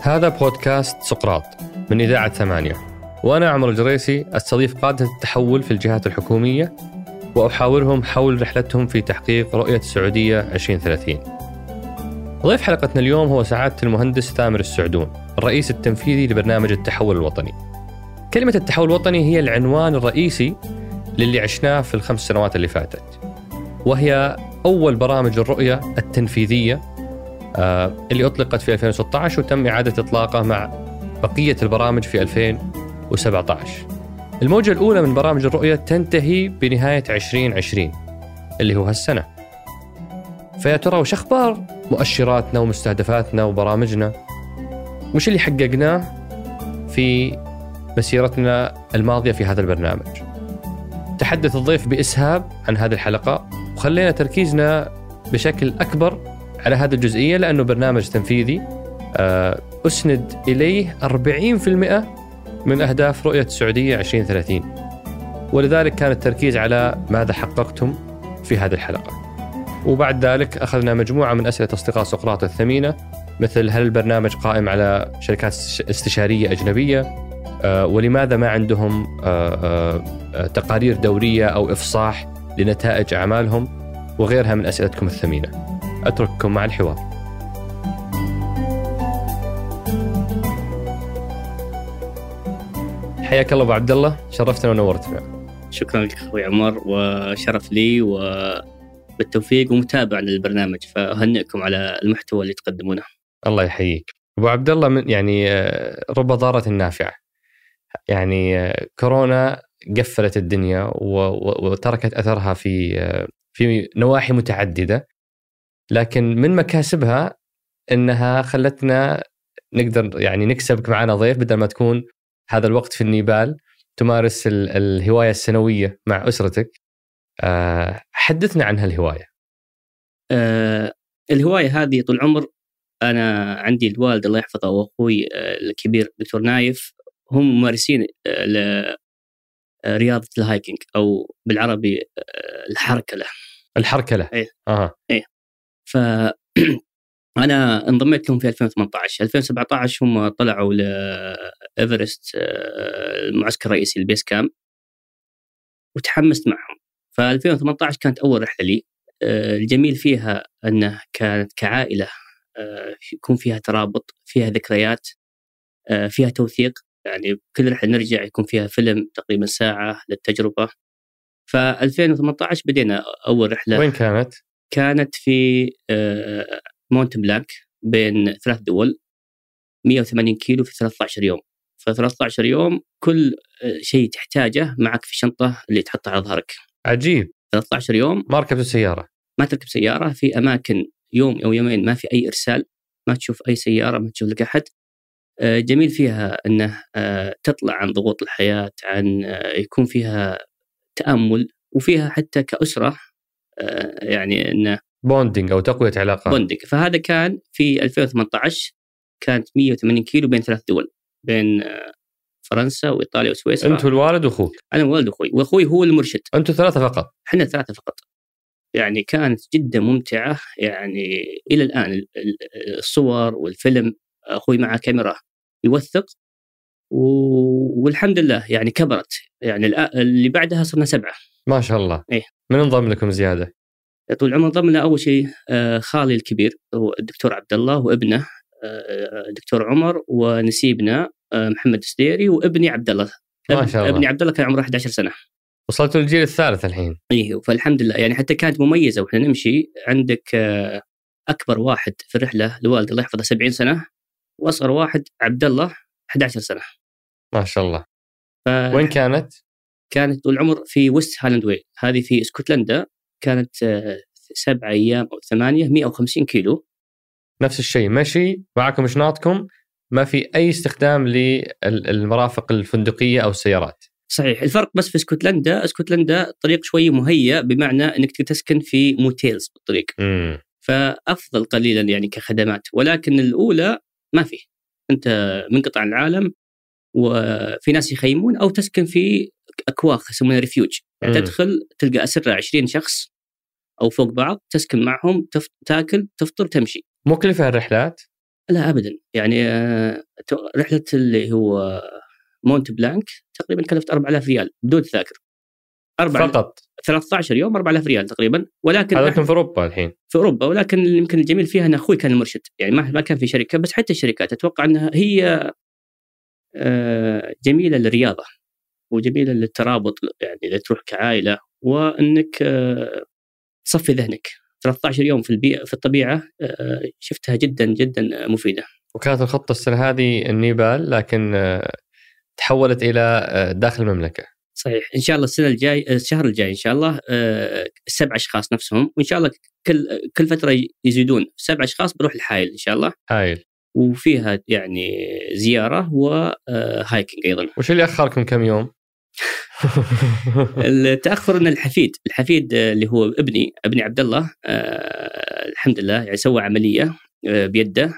هذا بودكاست سقراط من إذاعة ثمانية. وأنا عمر الجريسي أستضيف قادة التحول في الجهات الحكومية وأحاورهم حول رحلتهم في تحقيق رؤية السعودية 2030 ضيف حلقتنا اليوم هو سعادة المهندس ثامر السعدون الرئيس التنفيذي لبرنامج التحول الوطني. كلمة التحول الوطني هي العنوان الرئيسي للي عشناه في الخمس سنوات اللي فاتت وهي أول برامج الرؤية التنفيذية آه، اللي أطلقت في 2016 وتم إعادة إطلاقها مع بقية البرامج في 2017 الموجة الأولى من برامج الرؤية تنتهي بنهاية 2020 اللي هو هالسنة. فيا ترى وش أخبار مؤشراتنا ومستهدفاتنا وبرامجنا؟ وش اللي حققناه في مسيرتنا الماضية في هذا البرنامج؟ تحدث الضيف بإسهاب عن هذه الحلقة. وخلينا تركيزنا بشكل أكبر على هذه الجزئية لأنه برنامج تنفيذي. آه، أسند إليه 40% من أهداف رؤية السعودية 2030 ولذلك كان التركيز على ماذا حققتم في هذه الحلقة. وبعد ذلك أخذنا مجموعة من أسئلة أصدقاء سقراط الثمينة مثل هل البرنامج قائم على شركات استشارية أجنبية؟ آه، ولماذا ما عندهم آه، تقارير دورية أو إفصاح؟ لنتائج أعمالهم وغيرها من أسئلتكم الثمينة. أترككم مع الحوار. حياك الله أبو عبد الله شرفتنا ونورتنا شكرا لك أخوي عمر وشرف لي وبالتوفيق ومتابع للبرنامج. فأهنئكم على المحتوى اللي تقدمونه. الله يحييك. أبو عبد الله من يعني آه، رب ضارة نافعة. يعني آه، كورونا قفلت الدنيا وتركت أثرها في في نواحي متعددة. لكن من مكاسبها إنها خلتنا نقدر يعني نكسبك معنا ضيف بدل ما تكون هذا الوقت في النيبال تمارس الهواية السنوية مع أسرتك. آه، حدثنا عن هالهواية. آه الهواية هذه طول عمر أنا عندي الوالد الله يحفظه وأخوي آه، الكبير دكتور نايف هم ممارسين آه، لرياضه ال hiking أو بالعربي الهركله الهركله إيه. أها. إيه. ف أنا انضميت لهم في 2018 2017 هم طلعوا لايفرست آه، المعسكر الرئيسي ال base camp وتحمست معهم. ف 2018 كانت أول رحلة لي. آه، الجميل فيها أنه كانت كعائلة آه، يكون فيها ترابط فيها ذكريات فيها توثيق. يعني كل رحله نرجع يكون فيها فيلم تقريبا ساعة للتجربة. ف 2018 بدينا أول رحلة. وين كانت؟ كانت في مونت بلانك بين ثلاث دول. 180 كيلو في 13 يوم. ف 13 يوم كل شيء تحتاجه معك في الشنطه اللي تحطها على ظهرك. عجيب. 13 يوم. ما ركبت السياره ما تركب سيارة في أماكن يوم أو يومين ما في أي إرسال ما تشوف أي سيارة ما تشوف لك أحد. آه، جميل فيها أنه آه، تطلع عن ضغوط الحياة عن آه، يكون فيها تأمل وفيها حتى كأسرة يعني أنه bonding أو تقوية علاقات. bonding فهذا كان في 2018 كانت 180 كيلو بين ثلاث دول بين آه، فرنسا وإيطاليا وسويسرا. انت والوالد وأخوك؟ أنا والد وأخوي وأخوي هو المرشد. أنتم ثلاثة فقط؟ إحنا ثلاثة فقط. يعني كانت جدا ممتعة يعني إلى الآن الصور والفيلم أخوي معه كاميرا يوثق والحمد لله يعني كبرت. يعني اللي بعدها صرنا سبعة. ما شاء الله. إيه. من انضم لكم زيادة؟ طول العمر ضمن أول شيء آه، خالي الكبير هو الدكتور عبد الله وابنه آه، دكتور عمر ونسيبنا آه، محمد السديري وابني عبد الله. ما شاء الله. ابني عبد الله كان عمره 11 سنة. وصلتوا للجيل الثالث الحين. أيوه فالحمد لله. يعني حتى كانت مميزة وإحنا نمشي عندك أكبر واحد في الرحلة الوالد الله يحفظه 70 سنة. واصغر واحد عبد الله 11 سنة. ما شاء الله. ف... وين كانت؟ كانت طول العمر في ويست هالاند وي هذه في اسكتلندا. كانت آه، سبعة أيام أو ثمانية 150 كيلو. نفس الشيء. مشي. معكم شنطكم ما في أي استخدام للمرافق الفندقية أو السيارات. صحيح. الفرق بس في اسكتلندا اسكتلندا طريق شوي مهيأ بمعنى إنك تسكن في motels بالطريق. مم. فأفضل قليلا يعني كخدمات. ولكن الأولى ما في أنت من قطع العالم وفي ناس يخيمون أو تسكن في أكواخ يسمونها refuge يعني تدخل تلقى أسرة 20 شخص أو فوق بعض تسكن معهم تف... تاكل تفطر تمشي. مكلفه الرحلات؟ لا ابدا. يعني آه، رحلة اللي هو مونت بلانك تقريبا كلفت 4000 ريال بدون تذاكر. فقط. 13 يوم 4000 ريال تقريبا. ولكن هذا كان في أوروبا الحين. في أوروبا ولكن يمكن الجميل فيها أن أخوي كان المرشد يعني ما ما كان في شركة بس حتى الشركات أتوقع أنها هي آه، جميلة للرياضة وجميلة للترابط يعني اللي تروح كعائلة وأنك آه، تصفي ذهنك. 13 يوم في البيئه في الطبيعة آه، شفتها جدا جدا مفيدة. وكانت الخطة السنة هذه النيبال لكن تحولت إلى داخل المملكة. صحيح إن شاء الله السنة الجاي الشهر الجاي إن شاء الله سبع أشخاص نفسهم وإن شاء الله كل كل فترة يزيدون سبع أشخاص بروح الحايل إن شاء الله. هايل. وفيها يعني زيارة وهايكنج أيضا. وش اللي أخركم كم يوم؟ التأخر إن الحفيد الحفيد اللي هو ابني ابني عبد الله آه الحمد لله يعني سوى عملية آه بيده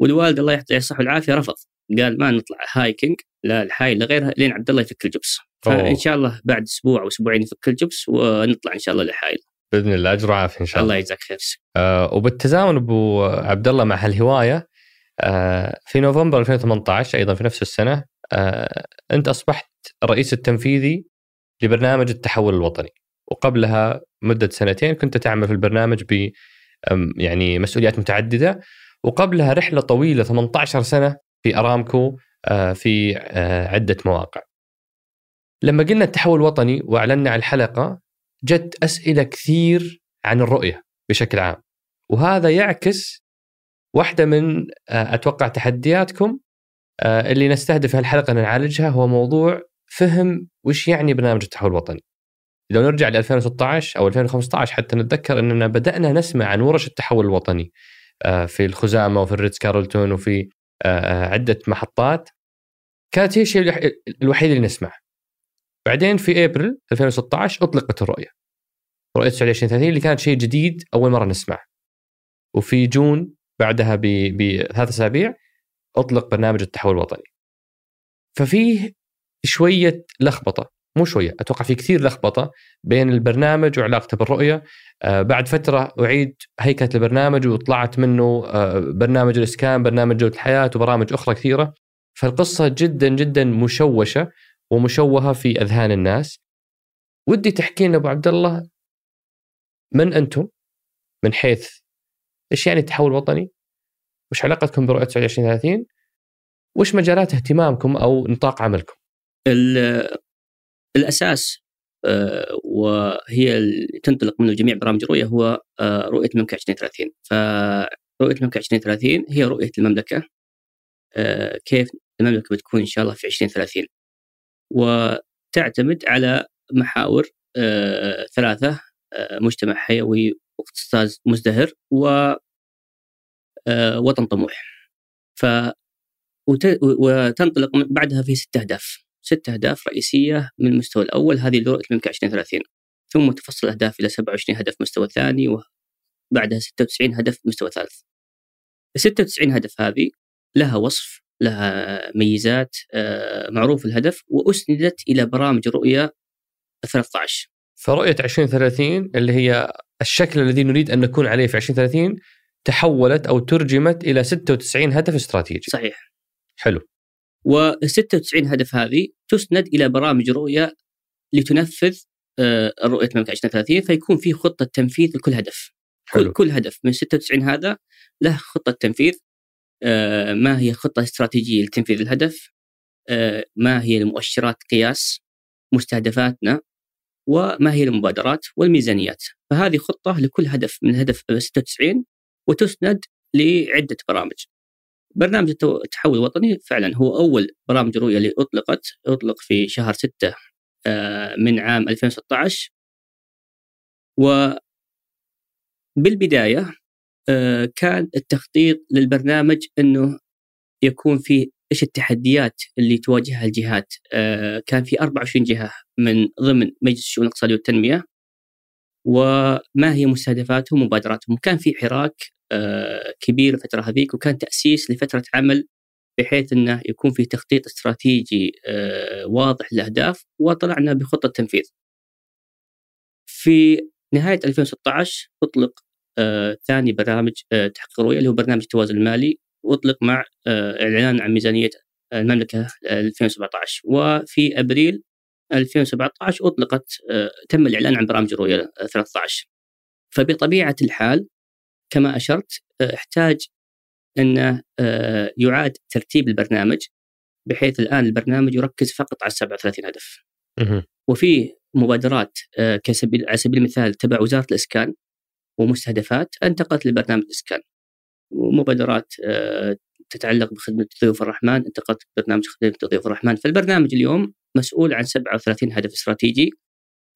والوالد الله يعطيه الصحة والعافية رفض. قال ما نطلع هايكنج لا الحاي لا غيرها لين عبد الله يفك الجبس. فإن شاء الله بعد أسبوع أو أسبوعين يفك الجبس ونطلع إن شاء الله للحايل. بإذن الله أجر وعافية إن شاء الله الله. يجزاك خير آه وبالتزامن أبو عبد الله مع هالهواية آه في نوفمبر 2018 أيضا في نفس السنة آه أنت أصبحت الرئيس التنفيذي لبرنامج التحول الوطني. وقبلها مدة سنتين كنت تعمل في البرنامج ب يعني مسؤوليات متعددة. وقبلها رحلة طويلة 18 سنة في أرامكو آه، في آه، عدة مواقع. لما قلنا التحول الوطني وأعلنا على الحلقة جت أسئلة كثير عن الرؤية بشكل عام وهذا يعكس واحدة من آه، أتوقع تحدياتكم اللي نستهدف هالحلقة نعالجها هو موضوع فهم وش يعني برنامج التحول الوطني. لو نرجع ل 2016 أو 2015 حتى نتذكر أننا بدأنا نسمع عن ورش التحول الوطني في الخزامة وفي الريتز كارلتون وفي عدة محطات كانت هي الشيء الوحيد اللي نسمعه. بعدين في إبريل 2016 أطلقت الرؤية. رؤية السعودية 2030 اللي كانت شيء جديد أول مرة نسمع. وفي جون بعدها بثلاث أسابيع أطلق برنامج التحول الوطني. ففيه شوية لخبطة مو شوية أتوقع في كثير لخبطة بين البرنامج وعلاقته بالرؤية. آه بعد فترة أعيد هيكلة البرنامج وطلعت منه آه برنامج الإسكان برنامج جودة الحياة وبرامج أخرى كثيرة. فالقصة جدا جدا مشوشة ومشوهة في أذهان الناس. ودي تحكي لنا أبو عبد الله من أنتم؟ من حيث إيش يعني التحول الوطني؟ وش علاقتكم برؤية 2030 وش مجالات اهتمامكم أو نطاق عملكم؟ الأساس آه، وهي اللي تنطلق منه جميع برامج الرؤيه هو آه، رؤية المملكه 2030 فرؤية المملكه 2030 هي رؤية المملكة آه، كيف المملكة بتكون إن شاء الله في 2030 وتعتمد على محاور ثلاثة مجتمع حيوي واقتصاد مزدهر و وطن طموح. ف وتنطلق بعدها في ست أهداف. ست أهداف رئيسية من المستوى الأول. هذه رؤية المملكة 2030 ثم تفصل الأهداف إلى 27 هدف مستوى ثاني وبعدها 96 هدف مستوى ثالث. ال 96 هدف هذه لها وصف لها ميزات آه، معروف الهدف وأسندت إلى برامج رؤية 13 فرؤية 2030 اللي هي الشكل الذي نريد أن نكون عليه في 2030 تحولت أو ترجمت إلى 96 هدف استراتيجي. صحيح. حلو. و 96 هدف هذه تسند إلى برامج رؤية لتنفذ آه، الرؤيه المملكه 2030 فيكون في خطة تنفيذ لكل هدف. حلو. كل كل هدف من 96 هذا له خطة تنفيذ آه، ما هي خطة استراتيجية لتنفيذ الهدف آه، ما هي المؤشرات قياس مستهدفاتنا وما هي المبادرات والميزانيات. فهذه خطة لكل هدف من هدف 96 وتسند لعدة برامج. برنامج التحول الوطني فعلا هو أول برامج رؤية اللي أطلقت أطلق في شهر 6 آه، من عام 2016 وبالبداية آه، كان التخطيط للبرنامج أنه يكون في إيش التحديات اللي تواجهها الجهات؟ آه، كان في 24 جهة من ضمن مجلس الشؤون الاقتصادية والتنمية وما هي مستهدفاتهم ومبادراتهم؟ كان في حراك كبير الفترة هذيك وكان تأسيس لفترة عمل بحيث إنه يكون في تخطيط استراتيجي آه، واضح للاهداف وطلعنا بخطة تنفيذ. في نهاية 2016 أطلق آه ثاني برنامج آه تحقيق الرؤية اللي هو برنامج التوازن المالي وأطلق مع آه إعلان عن ميزانية المملكة 2017 وفي أبريل 2017 أطلقت آه تم الإعلان عن برامج الرؤية 13 فبطبيعة الحال كما أشرت آه احتاج أنه آه يعاد ترتيب البرنامج بحيث الآن البرنامج يركز فقط على 37 هدف. وفي مبادرات آه، كسبيل على سبيل المثال تبع وزارة الإسكان ومستهدفات أنتقلت لبرنامج الإسكان. ومبادرات تتعلق بخدمة ضيوف الرحمن انتقلت لبرنامج خدمة ضيوف الرحمن، فالبرنامج اليوم مسؤول عن 37 هدف استراتيجي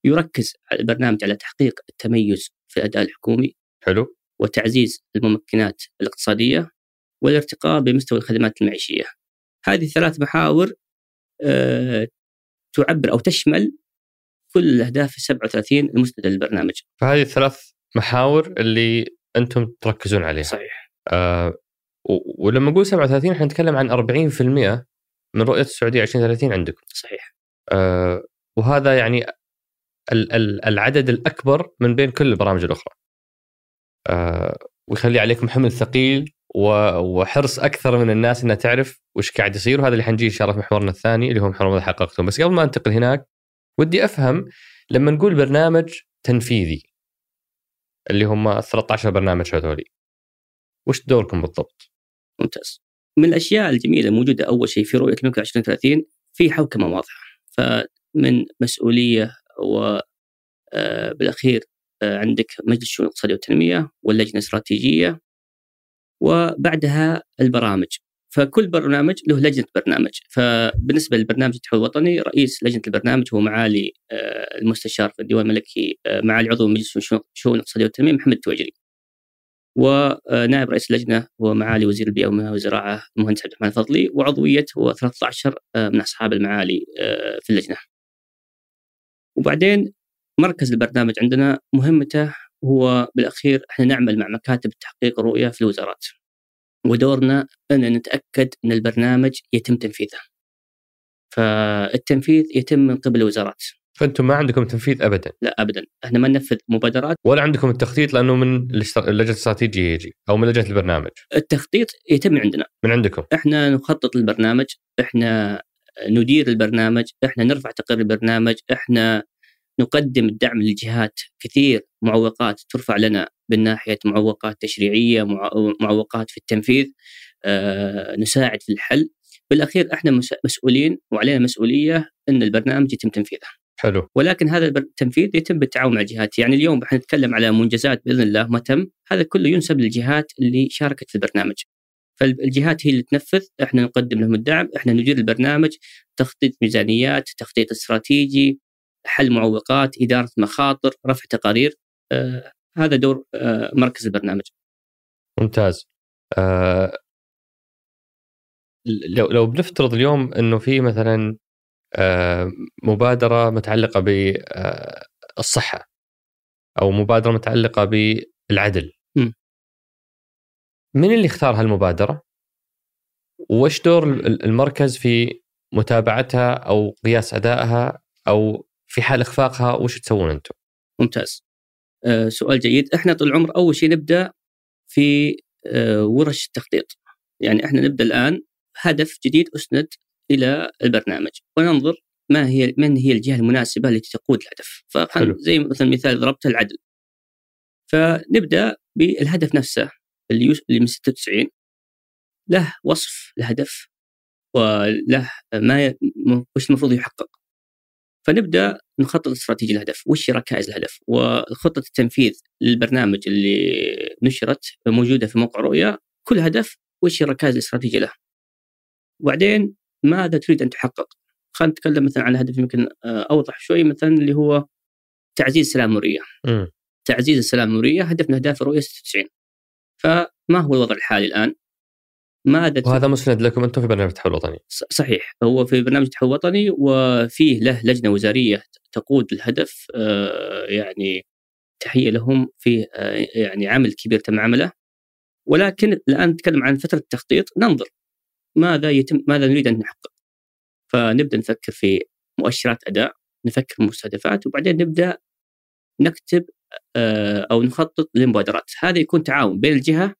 يركز البرنامج على تحقيق التميز في الأداء الحكومي. حلو. وتعزيز الممكنات الاقتصادية والارتقاء بمستوى الخدمات المعيشية. هذه ثلاث محاور أه تعبر أو تشمل كل الأهداف ال 37 المسنده للبرنامج. فهذه الثلاث محاور اللي أنتم تركزون عليها. صحيح. آه ولما نقول 37 إحنا نتكلم عن 40% من رؤية السعودية 2030 عندكم. صحيح. آه وهذا يعني العدد الأكبر من بين كل البرامج الأخرى. ويخلي عليكم حمل ثقيل وحرص أكثر من الناس إنها تعرف وش قاعد يصير. وهذا اللي حنجي إن شاء الله في محورنا الثاني اللي هو محور ماذا حققتم. بس قبل ما أنتقل هناك ودي أفهم لما نقول برنامج تنفيذي اللي هم ال 13 برنامج هذولي وش دوركم بالضبط؟ ممتاز. من الأشياء الجميلة الموجوده أول شيء في رؤية المملكه 2030 في حوكمة واضحة. فمن مسؤولية و آه، بالأخير عندك مجلس الشؤون الاقتصادية والتنمية واللجنة الاستراتيجية وبعدها البرامج فكل برنامج له لجنة برنامج. فبالنسبة للبرنامج التحول الوطني رئيس لجنة البرنامج هو معالي آه، المستشار في الديوان الملكي آه، معالي عضو مجلس الشؤون الاقتصادية والتنمية محمد التوجري ونائب رئيس اللجنة هو معالي وزير البيئة والزراعة المهندس عبد الرحمن الفضلي. وعضوية هو 13 آه، من أصحاب المعالي في اللجنة. وبعدين مركز البرنامج عندنا مهمته هو بالأخير إحنا نعمل مع مكاتب تحقيق الرؤيه في الوزارات. ودورنا إن نتأكد إن البرنامج يتم تنفيذه. فالتنفيذ يتم من قبل الوزارات. فأنتم ما عندكم تنفيذ ابدا؟ لا ابدا، إحنا ما ننفذ مبادرات ولا عندكم التخطيط لأنه من اللجنه الاستراتيجيه يجي أو من لجنة البرنامج. التخطيط يتم من عندنا. من عندكم. إحنا نخطط للبرنامج، إحنا ندير البرنامج، إحنا نرفع تقرير البرنامج، إحنا نقدم الدعم للجهات كثير معوقات ترفع لنا من ناحية معوقات تشريعية معوقات في التنفيذ آه، نساعد في الحل. بالأخير إحنا مسؤولين وعلينا مسؤولية إن البرنامج يتم تنفيذه. حلو. ولكن هذا التنفيذ يتم بالتعاون مع الجهات. يعني اليوم إحنا نتكلم على منجزات بإذن الله ما تم. هذا كله ينسب للجهات اللي شاركت في البرنامج. فالجهات هي اللي تنفذ إحنا نقدم لهم الدعم إحنا ندير البرنامج تخطيط ميزانيات تخطيط استراتيجي حل معوقات إدارة مخاطر رفع تقارير آه هذا دور آه مركز البرنامج ممتاز آه لو لو بنفترض اليوم إنه في مثلا آه مبادرة متعلقة بالصحه آه، أو مبادرة متعلقة بالعدل م. من اللي اختار هالمبادرة؟ وش دور المركز في متابعتها أو قياس أدائها أو في حال إخفاقها وش تسوون أنتم؟ ممتاز. أه سؤال جيد، إحنا طول العمر أول شيء نبدأ في أه ورش التخطيط. يعني إحنا نبدأ الآن هدف جديد أسند إلى البرنامج. وننظر ما هي من هي الجهة المناسبة التي تقود الهدف. زي مثلا مثال ضربت العدل. فنبدأ بالهدف نفسه اللي اللي من 96 له وصف الهدف وله ما وش المفروض يحقق. فنبدأ نخطط استراتيجي الهدف، وش ركائز الهدف؟ وخطة التنفيذ للبرنامج اللي نشرت موجودة في موقع رؤيا، كل هدف وش الركائز الاستراتيجيه له. وبعدين ماذا تريد أن تحقق؟ خلينا نتكلم مثلا عن هدف يمكن آه، أوضح شوي مثلا اللي هو تعزيز السلام المريه. تعزيز السلام المريه هدف من اهداف الرؤيه 96. فما هو الوضع الحالي الآن؟ ماذا وهذا مسند لكم أنتم في برنامج التحول الوطني. صحيح. هو في برنامج التحول الوطني وفيه له لجنة وزارية تقود الهدف آه، يعني تحية لهم في آه، يعني عمل كبير تم عمله. ولكن الآن نتكلم عن فترة التخطيط. ننظر ماذا يتم ماذا نريد أن نحقق. فنبدأ نفكر في مؤشرات أداء نفكر مستهدفات وبعدين نبدأ نكتب آه، أو نخطط للمبادرات. هذا يكون تعاون بين الجهة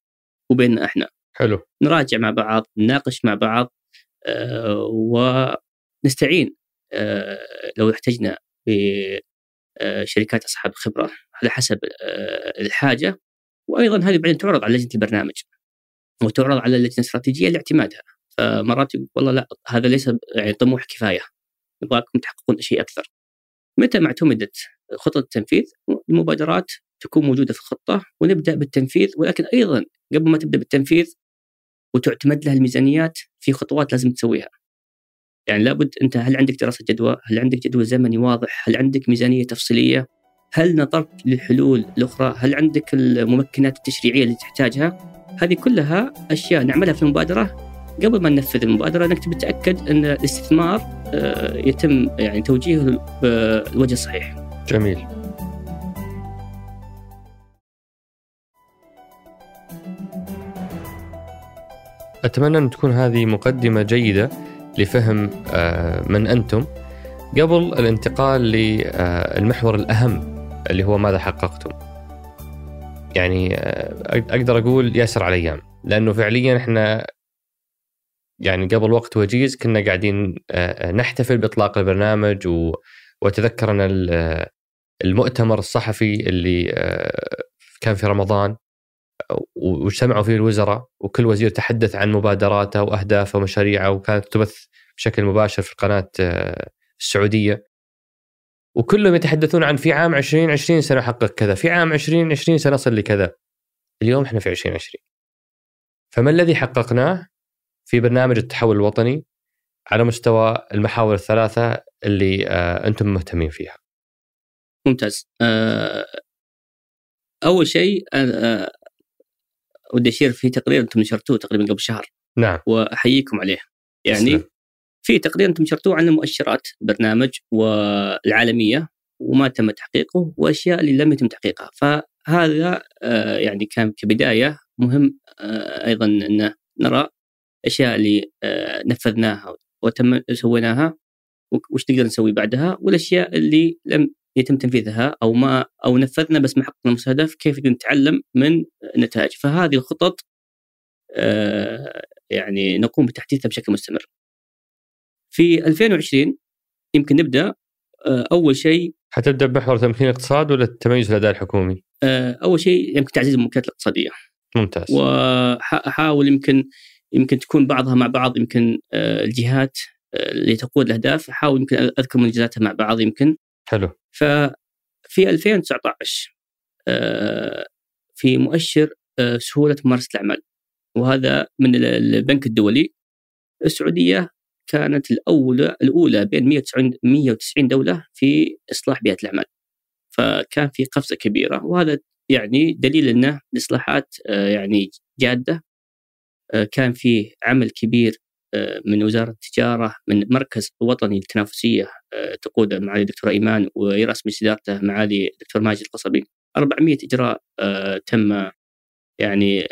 وبيننا أحنا. حلو. نراجع مع بعض نناقش مع بعض آه، ونستعين آه، لو احتجنا بشركات أصحاب خبرة على حسب الحاجة. وأيضا هذه بعدين تعرض على لجنة البرنامج. وتعرض على اللجنه الاستراتيجيه لاعتمادها. فمرات والله لا هذا ليس يعني طموح كفاية. نبغاكم تحققون شيء أكثر. متى ما اعتمدت خطة التنفيذ؟ المبادرات تكون موجودة في الخطة ونبدأ بالتنفيذ. ولكن أيضا قبل ما تبدأ بالتنفيذ وتعتمد لها الميزانيات في خطوات لازم تسويها. يعني لابد أنت هل عندك دراسة جدوى؟ هل عندك جدول زمني واضح؟ هل عندك ميزانية تفصيلية؟ هل نظرت للحلول الاخرى؟ هل عندك الممكنات التشريعية اللي تحتاجها؟ هذه كلها أشياء نعملها في المبادرة قبل ما ننفذ المبادرة انك تتاكد أن الاستثمار آه، يتم يعني توجيهه بالوجه الصحيح. جميل. أتمنى أن تكون هذه مقدمة جيدة لفهم آه، من أنتم. قبل الانتقال للمحور الأهم اللي هو ماذا حققتم. يعني آه، أقدر أقول ياسر على أيام. لأنه فعليا إحنا يعني قبل وقت وجيز كنا قاعدين نحتفل بإطلاق البرنامج و... واتذكر أنا المؤتمر الصحفي اللي كان في رمضان. واجتمعوا فيه الوزراء وكل وزير تحدث عن مبادراته وأهدافه ومشاريعه وكانت تبث بشكل مباشر في القناة السعودية. وكلهم يتحدثون عن في عام 2020 سنحقق كذا في عام 2020 سنصل لكذا. اليوم إحنا في 2020 فما الذي حققناه؟ في برنامج التحول الوطني على مستوى المحاور الثلاثة اللي آه أنتم مهتمين فيها. ممتاز. آه أول شيء آه ودي أشير في تقرير أنتم نشرتوه تقريبا قبل شهر. نعم. وأحييكم عليه. يعني سلام. في تقرير أنتم نشرتوه عن المؤشرات البرنامج والعالمية وما تم تحقيقه وأشياء اللي لم يتم تحقيقها. فهذا آه يعني كان كبداية. مهم آه أيضا أن نرى الاشياء اللي آه، نفذناها وتم سويناها. وش نقدر نسوي بعدها؟ والأشياء اللي لم يتم تنفيذها أو ما أو نفذنا بس ما حققنا المستهدف كيف نتعلم من النتائج فهذه الخطط آه، يعني نقوم بتحديثها بشكل مستمر. في 2020 يمكن نبدأ آه، أول شيء حتبدأ بمحور تمكين الاقتصاد ولا التميز في الأداء الحكومي؟ أول شيء يمكن تعزيز الممكنات الاقتصادية. ممتاز. واحاول يمكن يمكن تكون بعضها مع بعض يمكن آه، الجهات آه، اللي تقود الأهداف احاول يمكن أذكر منجزاتها مع بعض يمكن حلو. ففي 2019 آه، في مؤشر سهولة ممارسة الأعمال. وهذا من البنك الدولي. السعودية كانت الأولى الأولى بين 190 190 دولة في إصلاح بيئة الأعمال. فكان في قفزة كبيرة. وهذا يعني دليل إنه الإصلاحات يعني جادة. آه، كان فيه عمل كبير آه، من وزارة التجارة من مركز وطني للتنافسية آه، تقوده معالي الدكتور إيمان ويراس مجلس ادارته معالي الدكتور ماجد القصبي. 400 إجراء تم يعني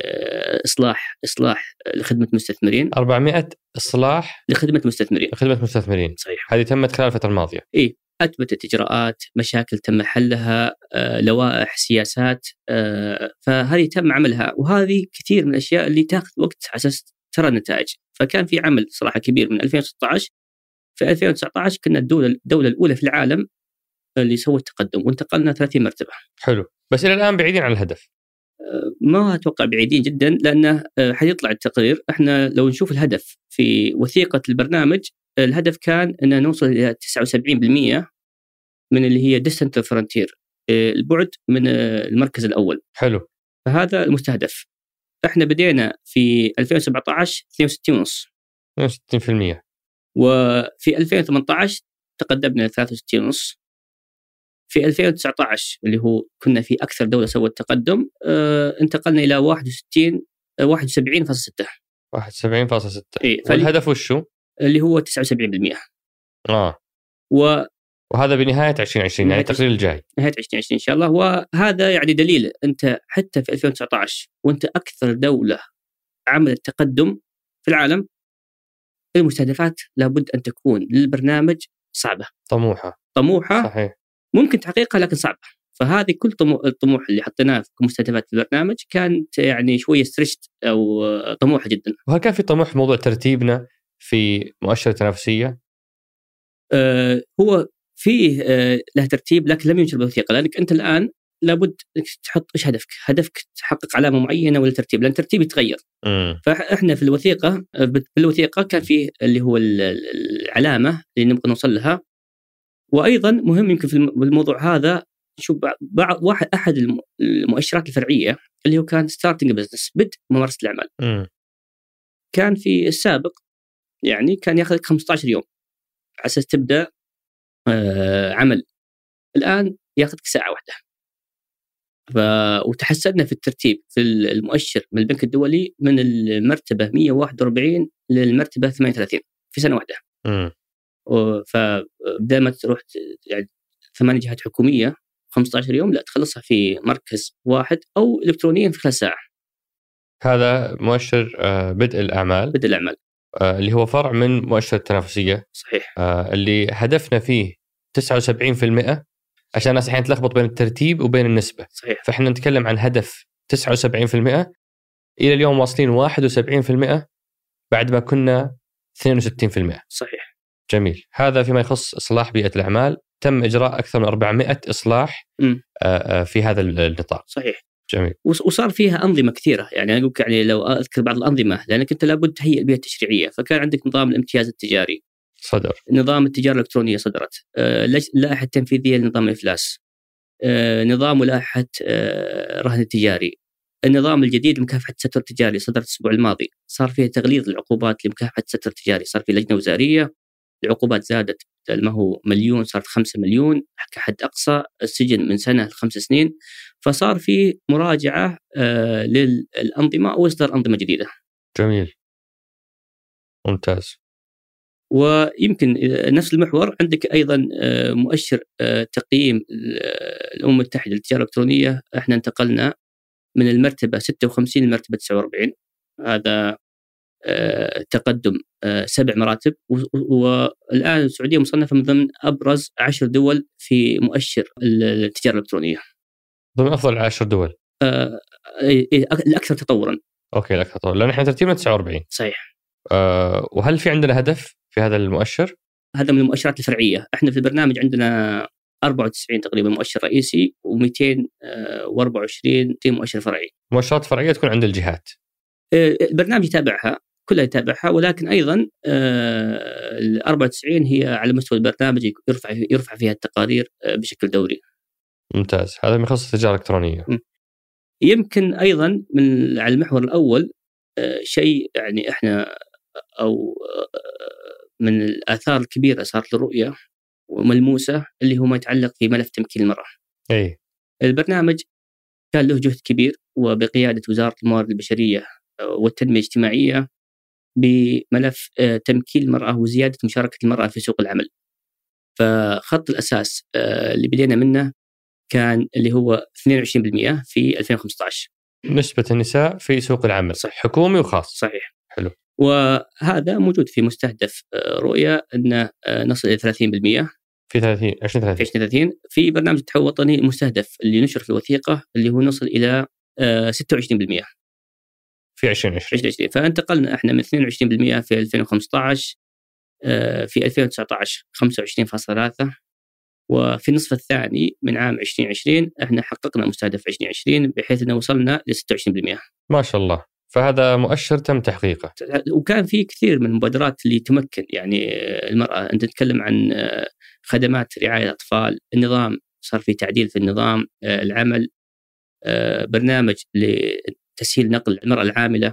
إصلاح إصلاح لخدمة المستثمرين 400 إصلاح لخدمة المستثمرين لخدمة المستثمرين صحيح. هذه تمت خلال الفترة الماضية. إي أثبتت إجراءات مشاكل تم حلها آه، لوائح سياسات آه، فهذه تم عملها. وهذه كثير من الأشياء اللي تاخذ وقت على أساس ترى النتائج. فكان في عمل صراحة كبير من 2016 في 2019 كنا الدولة الدولة الأولى في العالم اللي سوت تقدم وانتقلنا 30 مرتبة. حلو. بس إلى الآن بعيدين عن الهدف. آه، ما أتوقع بعيدين جدا لأنه حيطلع التقرير. إحنا لو نشوف الهدف في وثيقة البرنامج الهدف كان إن نوصل إلى 79% من اللي هي distance to frontier البعد من المركز الأول. حلو. فهذا المستهدف. إحنا بدينا في 2017 62 ونص. 62% وفي 2018 تقدمنا 63 ونص. في 2019 اللي هو كنا في أكثر دولة سوت تقدم آه انتقلنا إلى 61 71.6 71.6 اي والهدف وشو؟ اللي هو 79% آه. و وهذا بنهاية 2020 يعني التقرير الجاي. نهاية 2020 إن شاء الله. وهذا يعني دليل أنت حتى في 2019 وأنت أكثر دولة عملت تقدم في العالم المستهدفات لابد أن تكون للبرنامج صعبة. طموحة. طموحة صحيح. ممكن تحقيقها لكن صعبة. فهذه كل طمو- الطموح اللي حطيناه في مستهدفات البرنامج كانت يعني شوية ستريشت أو طموحة جدا. وهل كان في طموح في موضوع ترتيبنا في مؤشر التنافسيه؟ آه، هو فيه آه، له ترتيب لكن لم ينشر بوثيقه لأنك أنت الآن لابد أنك تحط إيش هدفك؟ هدفك تحقق علامة معينة ولا ترتيب؟ لأن الترتيب يتغير. فإحنا في الوثيقة في الوثيقه كان فيه اللي هو ال- ال- العلامة اللي نبغى نوصل لها وأيضا مهم يمكن في الم- بالموضوع هذا شوف بع- بعض واحد أحد الم- المؤشرات الفرعية اللي هو كان starting business بدء ممارسة الأعمال كان في السابق يعني كان ياخذك 15 يوم على أساس تبدأ آه، عمل. الآن ياخذك ساعة واحدة. ف... وتحسنا في الترتيب في المؤشر من البنك الدولي من المرتبة 141 للمرتبة 38 في سنة واحدة. امم فبدل ما تروح يعني ثمانية جهات حكومية 15 يوم لا تخلصها في مركز واحد أو الكترونيا في خلال ساعة. هذا مؤشر آه، بدء الأعمال. بدء الأعمال. آه، اللي هو فرع من مؤشر التنافسية. صحيح. آه، اللي هدفنا فيه 79% عشان الناس أحيانا تلخبط بين الترتيب وبين النسبة. صحيح. فإحنا نتكلم عن هدف 79% إلى اليوم واصلين 71% بعد ما كنا 62% صحيح. جميل. هذا فيما يخص إصلاح بيئة الأعمال. تم إجراء أكثر من 400 إصلاح مم. آه، آه، في هذا النطاق. صحيح. جميل. وص- وصار فيها أنظمة كثيرة. يعني أنا أقول يعني لو أذكر بعض الأنظمة لأنك أنت لابد تهيئ البيئة التشريعية. فكان عندك نظام الامتياز التجاري. صدر. نظام التجارة الإلكترونية صدرت. آه، اللائحه التنفيذيه لنظام الافلاس آه، نظام ولائحة آه، الرهن التجاري النظام الجديد لمكافحة الستر التجاري صدرت الأسبوع الماضي. صار فيه تغليظ العقوبات لمكافحة الستر التجاري صار في لجنة وزارية. العقوبات زادت بدل ما هو مليون صارت خمسة مليون كحد أقصى السجن من سنة لخمس سنين. فصار في مراجعة آه، للأنظمة واصدار أنظمة جديدة. جميل. ممتاز. ويمكن نفس المحور عندك أيضا آه، مؤشر آه، تقييم آه، الأمم المتحدة للتجارة الإلكترونية. إحنا انتقلنا من المرتبة 56 للمرتبه 49 هذا آه، تقدم آه، سبع مراتب. والآن السعودية مصنفة من ضمن أبرز عشر دول في مؤشر التجارة الإلكترونية. ضمن أفضل عشر دول؟ آه، إيه، إيه، الاكثر تطورا. أوكي الاكثر طول لأن إحنا ترتيبنا 49 صحيح. أه وهل في عندنا هدف في هذا المؤشر؟ هذا من المؤشرات الفرعية. إحنا في البرنامج عندنا 94 تقريبا مؤشر رئيسي و224 مؤشر فرعي. مؤشرات فرعية تكون عند الجهات. آه، البرنامج يتابعها كلها يتابعها ولكن أيضا آه، ال 94 هي على مستوى البرنامج يرفع يرفع فيها التقارير آه، بشكل دوري. ممتاز. هذا من يخص التجارة الإلكترونية. يمكن أيضا من على المحور الأول آه، شيء يعني إحنا أو من الآثار الكبيرة صارت للرؤيه وملموسة اللي هو ما يتعلق في ملف تمكين المرأة. إي البرنامج كان له جهد كبير وبقيادة وزارة الموارد البشرية آه، والتنمية الاجتماعية بملف آه، تمكين المرأة وزيادة مشاركة المرأة في سوق العمل. فخط الأساس آه، اللي بدينا منه كان اللي هو 22% في 2015 نسبة النساء في سوق العمل صح. حكومي وخاص صحيح حلو. وهذا موجود في مستهدف آه، رؤية أن آه، نصل إلى 30% في 30 20 في 30 2030 في برنامج التحول الوطني المستهدف اللي نشر في الوثيقة اللي هو نصل آه، 26% في 20 20 2020 فانتقلنا إحنا من 22% في 2015 آه، في 2019 25.3 وفي النصف الثاني من عام 2020 إحنا حققنا مستهدف 2020 بحيث إنه وصلنا ل 26% ما شاء الله. فهذا مؤشر تم تحقيقه. وكان في كثير من المبادرات اللي تمكن يعني المرأة أنت تتكلم عن آه، خدمات رعاية الأطفال، النظام صار في تعديل في النظام، آه، العمل آه، برنامج لتسهيل نقل المرأة العاملة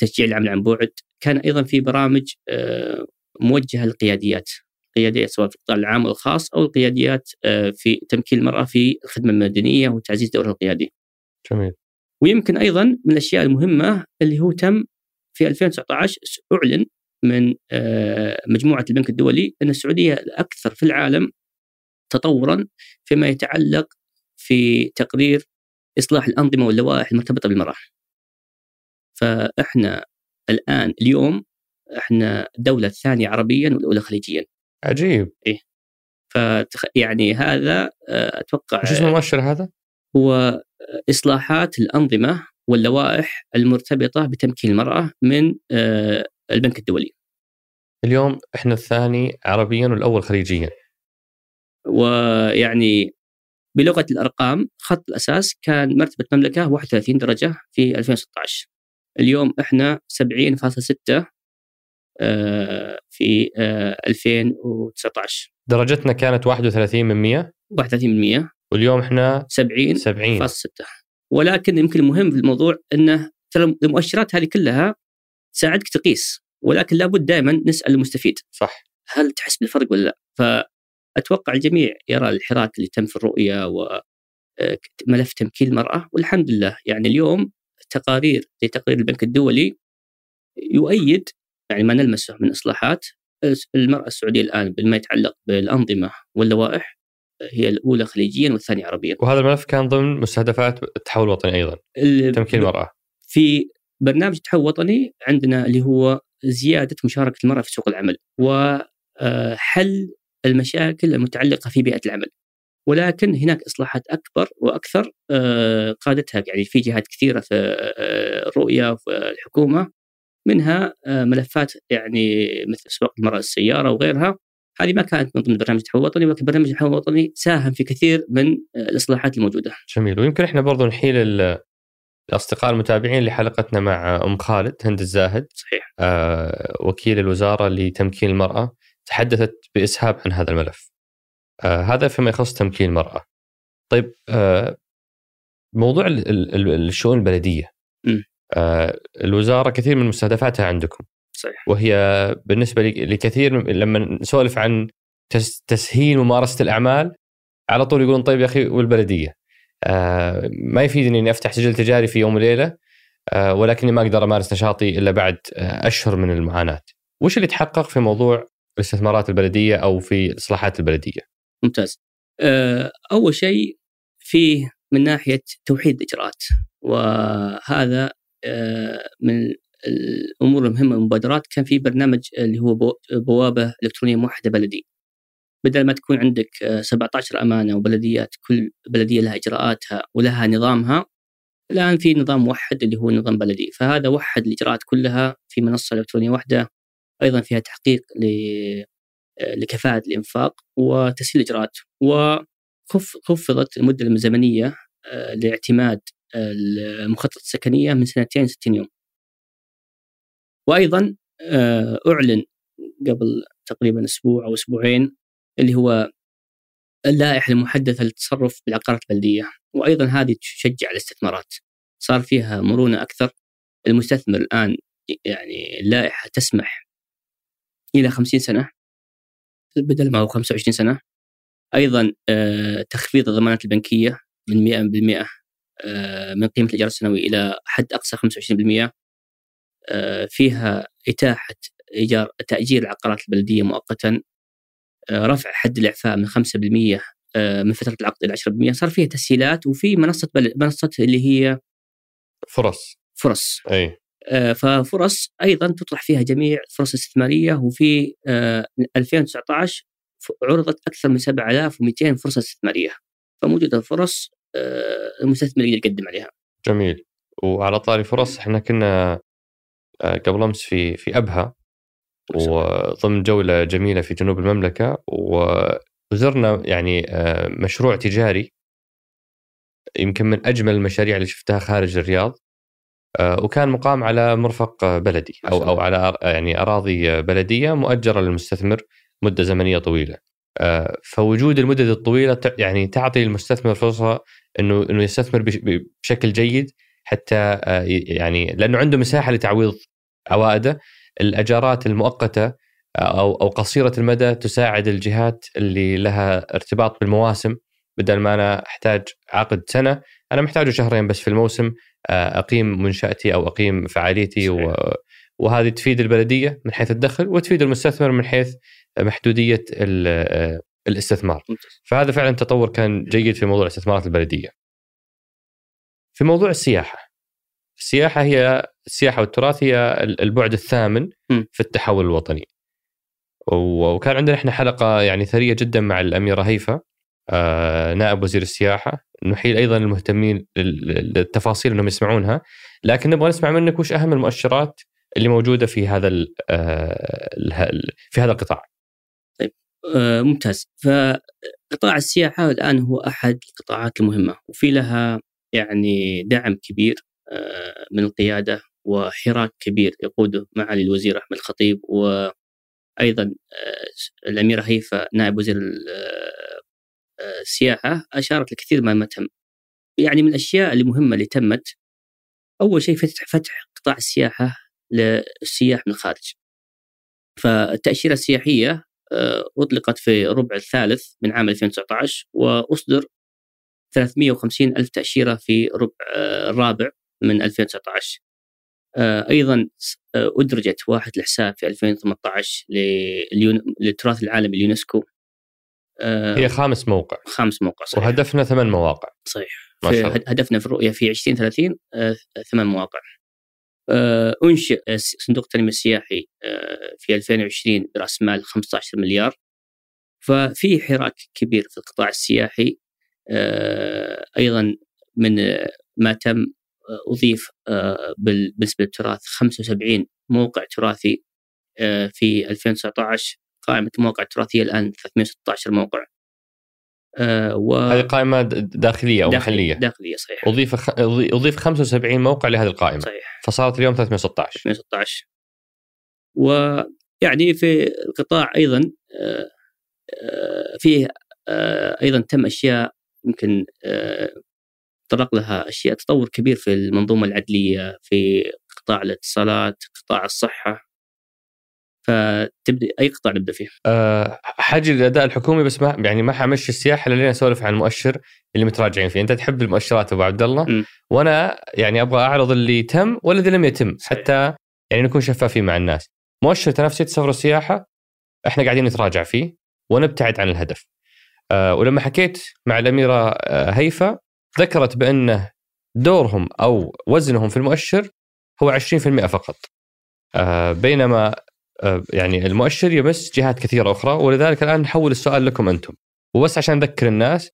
تشجيع العمل عن بعد، كان أيضا في برامج آه، موجهة للقياديات قياديات سواء في القطاع العام أو الخاص أو القياديات آه، في تمكين المرأة في الخدمة المدنية وتعزيز دورها القيادي. جميل. ويمكن أيضا من الأشياء المهمة اللي هو تم في 2019 أعلن من آه، مجموعة البنك الدولي أن السعودية الأكثر في العالم تطورا فيما يتعلق في تقرير إصلاح الأنظمة واللوائح المرتبطة بالمراه. فإحنا الآن اليوم إحنا الدولة الثانية عربيا والأولى خليجيا. عجيب إيه. فتخ... يعني هذا آه، أتوقع وش اسم المؤشر هذا؟ هو إصلاحات الأنظمة واللوائح المرتبطة بتمكين المرأة من آه، البنك الدولي. اليوم إحنا الثاني عربيا والأول خليجيا. ويعني بلغة الأرقام خط الأساس كان مرتبة المملكة 31 درجة في 2016 اليوم إحنا 70.6 آه، في 2019 درجتنا كانت 31 من 100 31 من 100 واليوم إحنا 70 70 فاصل 6 ولكن يمكن المهم في الموضوع إنه ترى المؤشرات هذه كلها تساعدك تقيس ولكن لابد دائما نسأل المستفيد. صح. هل تحس بالفرق ولا لا؟ فأتوقع الجميع يرى الحراك اللي تم في الرؤية وملف تمكين المرأة والحمد لله. يعني اليوم تقارير زي تقرير البنك الدولي يؤيد يعني ما نلمسه من إصلاحات المرأة السعودية الآن بما يتعلق بالأنظمة واللوائح هي الأولى خليجيا والثانية عربيا. وهذا الملف كان ضمن مستهدفات التحول الوطني أيضا تمكين المرأة. في برنامج التحول الوطني عندنا اللي هو زيادة مشاركة المرأة في سوق العمل وحل المشاكل المتعلقة في بيئة العمل. ولكن هناك إصلاحات أكبر وأكثر آه، قادتها يعني في جهات كثيرة في آه، الرؤية في الحكومة منها آه، ملفات يعني مثل اسواق المرأة السيارة وغيرها هذه ما كانت من ضمن برنامج التحول الوطني ولكن برنامج التحول الوطني ساهم في كثير من الإصلاحات الموجودة. جميل ويمكن إحنا برضو نحيل الأصدقاء المتابعين لحلقتنا مع أم خالد هند الزاهد صحيح آه وكيل الوزارة لتمكين المرأة تحدثت بإسهاب عن هذا الملف. آه هذا فيما يخص تمكين المرأة. طيب آه موضوع الشؤون البلدية م. آه الوزارة كثير من مستهدفاتها عندكم صحيح وهي بالنسبة لكثير لما نسولف عن تسهيل ممارسة الأعمال على طول يقولون طيب يا أخي والبلدية آه ما يفيدني إني أفتح سجل تجاري في يوم وليلة آه ولكني ما أقدر أمارس نشاطي إلا بعد آه أشهر من المعاناة. وش اللي تحقق في موضوع الاستثمارات البلدية أو في الاصلاحات البلدية؟ ممتاز. آه أول شيء فيه من ناحية توحيد الإجراءات وهذا آه من الأمور المهمة المبادرات كان في برنامج اللي هو بوابة إلكترونية موحدة بلدي. بدل ما تكون عندك 17 أمانة وبلديات كل بلدية لها إجراءاتها ولها نظامها الآن في نظام موحد اللي هو نظام بلدي. فهذا وحد الإجراءات كلها في منصة إلكترونية واحدة أيضا فيها تحقيق لكفاءة الإنفاق وتسهيل الإجراءات. وخفضت المدة الزمنية آه، لاعتماد المخطط السكنية من سنتين 60 يوم. وأيضا آه، أعلن قبل تقريبا أسبوع أو أسبوعين اللي هو اللائحة المحدثة للتصرف بالعقارات البلدية. وأيضا هذه تشجع الاستثمارات. صار فيها مرونة أكثر. المستثمر الآن يعني اللائحة تسمح إلى 50 سنة بدل ما هو 25 سنة. أيضا آه، تخفيض الضمانات البنكية من 100% آه، من قيمة الايجار السنوي إلى حد أقصى 25% آه، فيها إتاحة إيجار تأجير العقارات البلدية مؤقتا. آه، رفع حد الإعفاء من 5% آه، من فترة العقد إلى 10% صار فيها تسهيلات وفي منصة بل... منصة اللي هي فرص. فرص. أي. ففرص أيضا تطرح فيها جميع الفرص الاستثمارية وفي 2019 عرضت أكثر من 7200 فرصة استثمارية. فموجودة فرص المستثمر يقدر يقدم عليها. جميل. وعلى طاري فرص إحنا كنا آه، قبل أمس في في أبها. وضمن جولة جميلة في جنوب المملكة. وزرنا يعني آه، مشروع تجاري. يمكن من أجمل المشاريع اللي شفتها خارج الرياض. آه، وكان مقام على مرفق بلدي. أو أو على يعني أراضي بلدية مؤجرة للمستثمر مدة زمنية طويلة. فوجود المدد الطويلة يعني تعطي المستثمر فرصة إنه إنه يستثمر بشكل جيد حتى آه، يعني لأنه عنده مساحة لتعويض عوائده الأجارات المؤقتة آه، أو أو قصيرة المدى تساعد الجهات اللي لها ارتباط بالمواسم بدل ما أنا أحتاج عقد سنة أنا محتاجه شهرين بس في الموسم آه، أقيم منشأتي أو أقيم فعاليتي و وهذه تفيد البلدية من حيث الدخل وتفيد المستثمر من حيث محدودية الاستثمار. فهذا فعلا تطور كان جيد في موضوع الاستثمارات البلدية. في موضوع السياحة السياحة هي السياحة والتراث هي البعد الثامن في التحول الوطني. وكان عندنا إحنا حلقة يعني ثرية جدا مع الأميرة هيفا آه، نائب وزير السياحة. نحيل أيضا المهتمين للتفاصيل إنهم يسمعونها. لكن نبغى نسمع منك وش أهم المؤشرات اللي موجودة في هذا في هذا القطاع. طيب آه ممتاز. فقطاع السياحة الآن هو أحد القطاعات المهمة وفي لها يعني دعم كبير آه من القيادة وحراك كبير يقوده معالي الوزير أحمد الخطيب وأيضا آه الأميرة هيفا نائب وزير آه، السياحة أشارت لكثير ما تم. يعني من الأشياء المهمة اللي تمت أول شيء فتح فتح قطاع السياحة للسياح من الخارج. فالتأشيرة السياحية آه، أطلقت في ربع الثالث من عام 2019 وأصدر 350 ألف تأشيرة في ربع آه، الرابع من 2019 آه، أيضا أدرجت واحد الحساب في 2018 للتراث العالمي اليونسكو. هي خامس موقع. خامس موقع صحيح. وهدفنا ثمان مواقع. صحيح. ما شاء الله. هدفنا في الرؤية في 2030 ثمان مواقع. آه، أنشئ صندوق التنمية السياحي آه، في 2020 برأس مال 15 مليار. ففي حراك كبير في القطاع السياحي آه، أيضا من ما تم أضيف بالنسبة للتراث 75 موقع تراثي في 2019 قائمة المواقع التراثيه الآن 316 موقع. آه و... هذه قائمة داخلية أو داخلية محلية؟ داخلية صحيح. أضيف خ... أضيف 75 موقع لهذه القائمة. صحيح. فصارت اليوم 316 316 ويعني في القطاع أيضا آه آه فيه آه أيضا تم أشياء يمكن آه، طرق لها أشياء تطور كبير في المنظومة العدلية في قطاع الاتصالات قطاع الصحة فتبدأ أي قطاع نبدأ فيه؟ أه حاجي للأداء الحكومي بس ما يعني ما حمشي السياحه إلا أسولف عن المؤشر اللي متراجعين فيه، أنت تحب المؤشرات أبو عبد الله م. وأنا يعني أبغى أعرض اللي تم والذي لم يتم صحيح. حتى يعني نكون شفافين مع الناس. مؤشر تنافسية السفر والسياحة إحنا قاعدين نتراجع فيه ونبتعد عن الهدف. أه ولما حكيت مع الأميرة آه، هيفا ذكرت بانه دورهم أو وزنهم في المؤشر هو 20% فقط. أه بينما آه، يعني المؤشر يمس جهات كثيرة أخرى ولذلك الآن نحول السؤال لكم أنتم. وبس عشان نذكر الناس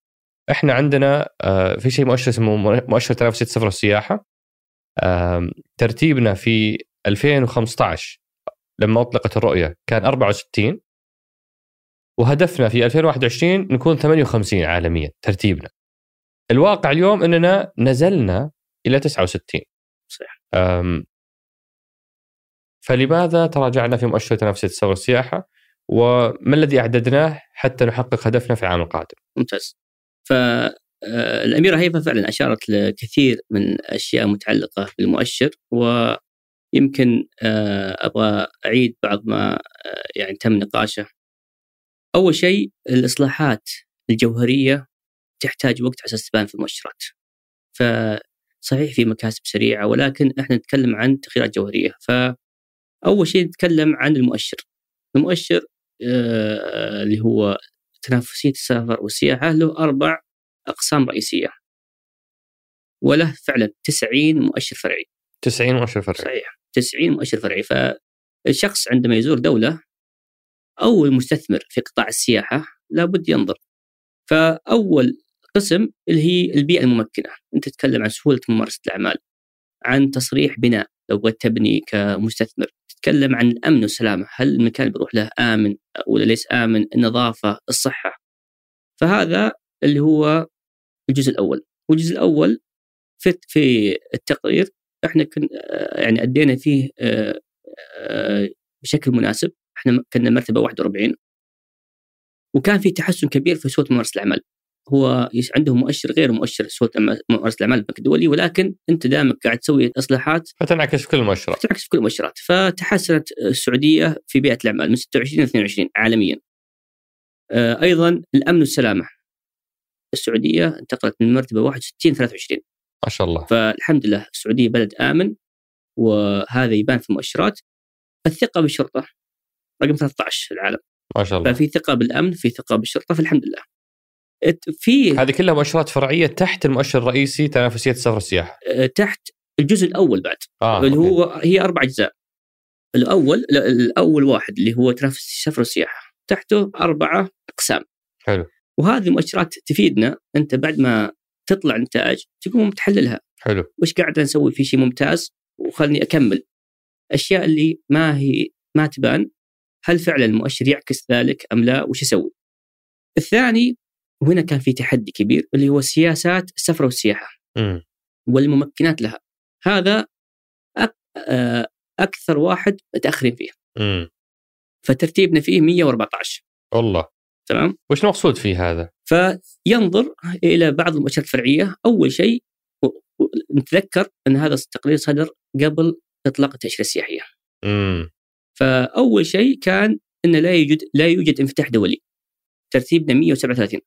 إحنا عندنا آه، في شيء مؤشر اسمه مؤشر تنافسيه السفر والسياحه ترتيبنا في 2015 لما أطلقت الرؤية كان 64 وهدفنا في 2021 نكون 58 عالميا ترتيبنا. الواقع اليوم إننا نزلنا إلى 69 صحيح فلماذا تراجعنا في مؤشر تنافسيه السفر والسياحة وما الذي أعددناه حتى نحقق هدفنا في العام القادم؟ ممتاز. فالاميره هيفا فعلا أشارت لكثير من أشياء متعلقة بالمؤشر ويمكن آه، أبغى أعيد بعض ما آه، يعني تم نقاشه. أول شيء الإصلاحات الجوهرية تحتاج وقت على أساس تبان في المؤشرات. فصحيح في مكاسب سريعة ولكن إحنا نتكلم عن تغييرات جوهرية. ف اول شيء نتكلم عن المؤشر. المؤشر آه اللي هو تنافسية السفر والسياحة له أربع أقسام رئيسية. وله فعلا 90 مؤشر فرعي. 90 مؤشر فرعي. صحيح. 90 مؤشر فرعي. فالشخص عندما يزور دولة أو المستثمر في قطاع السياحة لابد ينظر. فأول قسم اللي هي البيئة الممكنة. أنت تتكلم عن سهولة ممارسة الأعمال عن تصريح بناء لو بغيت تبني كمستثمر. تتكلم عن الأمن والسلامة هل المكان اللي بروح له آمن ولا ليس آمن؟ النظافة الصحة. فهذا اللي هو الجزء الأول. والجزء الأول في في التقرير إحنا كن يعني أدينا فيه آه، آه، بشكل مناسب. إحنا كنا مرتبة 41 وكان في تحسن كبير في سهولة ممارسة الأعمال. هو عندهم مؤشر غير مؤشر سهوله ممارسه الأعمال البنك الدولي ولكن أنت دائما قاعد تسوي إصلاحات فتنعكس في كل المؤشرات. تنعكس في كل المؤشرات. فتحسنت السعودية في بيئة الأعمال من 26 ل 22 عالميا. آه، أيضا الأمن والسلامة. السعودية انتقلت من مرتبة 61 23 ما شاء الله. فالحمد لله السعودية بلد آمن وهذا يبان في المؤشرات. الثقة بالشرطة رقم 13 في العالم. ما شاء الله. ففي ثقة بالأمن في ثقة بالشرطة فالحمد لله. في هذه كلها مؤشرات فرعية تحت المؤشر الرئيسي تنافسية السفر والسياحه أه، تحت الجزء الأول بعد. آه، اللي هو هي أربع أجزاء. الأول لا، الأول واحد اللي هو تنافس السفر والسياحه تحته أربعة أقسام. حلو. وهذه المؤشرات تفيدنا. أنت بعد ما تطلع نتائج تقوم تحللها حلو. وش قاعد نسوي؟ في شيء ممتاز؟ وخلني أكمل. أشياء اللي ما هي ما تبان. هل فعلا المؤشر يعكس ذلك أم لا؟ وش أسوي؟ الثاني وهنا كان في تحدي كبير اللي هو سياسات السفر والسياحة. امم والممكنات لها. هذا أك- آه، أكثر واحد متاخرين فيه. امم فترتيبنا فيه 114 والله تمام؟ وش المقصود في هذا؟ فينظر إلى بعض المؤشرات الفرعية. أول شيء نتذكر أن هذا التقرير صدر قبل إطلاق التأشيرة السياحية. امم فأول شيء كان أن لا يوجد لا يوجد انفتاح دولي. ترتيبنا 137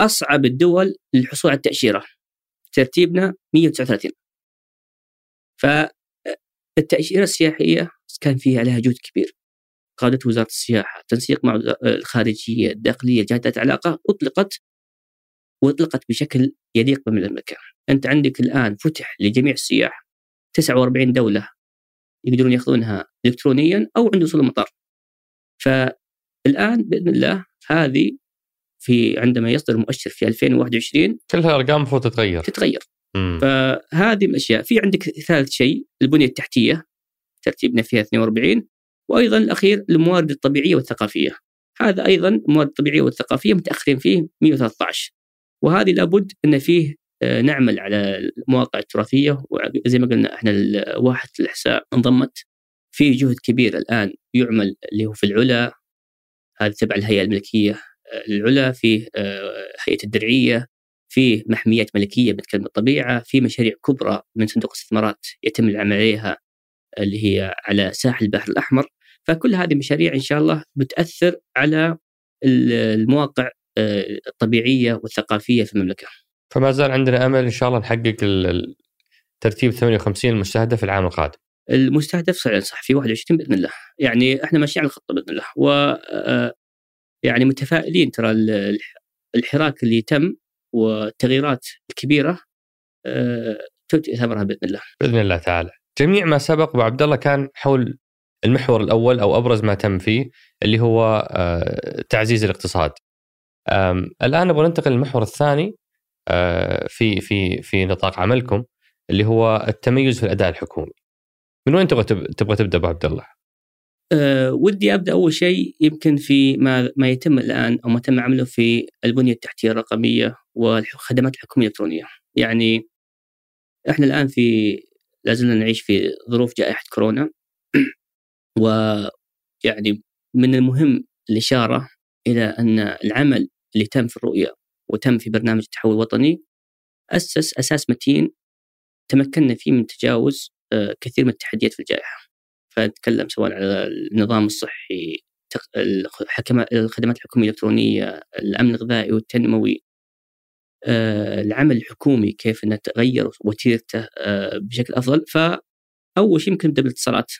أصعب الدول للحصول على التأشيرة. ترتيبنا 139 فالتاشيره السياحية كان فيها عليها جهد كبير. قادة وزارة السياحة تنسيق مع الخارجية الداخلية جهات ذات علاقة أطلقت وأطلقت بشكل يليق بالمملكة. أنت عندك الآن فتح لجميع السياح 49 دولة يقدرون يأخذونها إلكترونيا أو عند وصول المطار فالآن بإذن الله هذه في عندما يصدر المؤشر في 2021 كل هالأرقام المفروض تتغير. تتغير. فهذه الأشياء. في عندك ثالث شيء البنية التحتية. ترتيبنا فيها 42 وأيضا الأخير الموارد الطبيعية والثقافية. هذا أيضا الموارد الطبيعية والثقافية متأخرين فيه 113 وهذه لابد أن فيه آه، نعمل على المواقع التراثية. وزي ما قلنا إحنا واحد الأحساء انضمت. في جهد كبير الآن يعمل اللي هو في العلا. هذه تبع الهيئة الملكية. العلا في آه، هيئة الدرعية في محميات ملكية بتكلم الطبيعة في مشاريع كبرى من صندوق الاستثمارات يتم العمل عليها اللي هي على ساحل البحر الأحمر. فكل هذه مشاريع إن شاء الله بتأثر على ال- المواقع آه، الطبيعية والثقافية في المملكة. فما زال عندنا أمل إن شاء الله نحقق ترتيب 58 المستهدف العام القادم. المستهدف فعلا صح في 21 بإذن الله، يعني إحنا ماشيين على الخطة بإذن الله. و آه، يعني متفائلين ترى ال- الح- الحراك اللي تم والتغييرات الكبيرة آه، تؤتي ثمرها بإذن الله. بإذن الله تعالى. جميع ما سبق أبو عبد الله كان حول المحور الأول أو أبرز ما تم فيه اللي هو آه، تعزيز الاقتصاد. الآن نبغى ننتقل للمحور الثاني آه، في في في نطاق عملكم اللي هو التميز في الأداء الحكومي. من وين تبغى تب- تبغى تبدأ أبو عبد الله؟ أه ودي أبدأ أول شيء يمكن في ما ما يتم الآن أو ما تم عمله في البنية التحتية الرقمية والخدمات الحكومية الإلكترونية، يعني إحنا الآن في لازلنا نعيش في ظروف جائحة كورونا ويعني من المهم الإشارة إلى أن العمل اللي تم في الرؤية وتم في برنامج التحول الوطني أسس أساس متين تمكنا فيه من تجاوز آه، كثير من التحديات في الجائحة. فنتكلم سواء على النظام الصحي الخدمات الحكومية الإلكترونية، الأمن الغذائي والتنموي. آه، العمل الحكومي كيف إنه تغير وتيرته آه، بشكل أفضل. فأول شيء يمكن نبدا بالاتصالات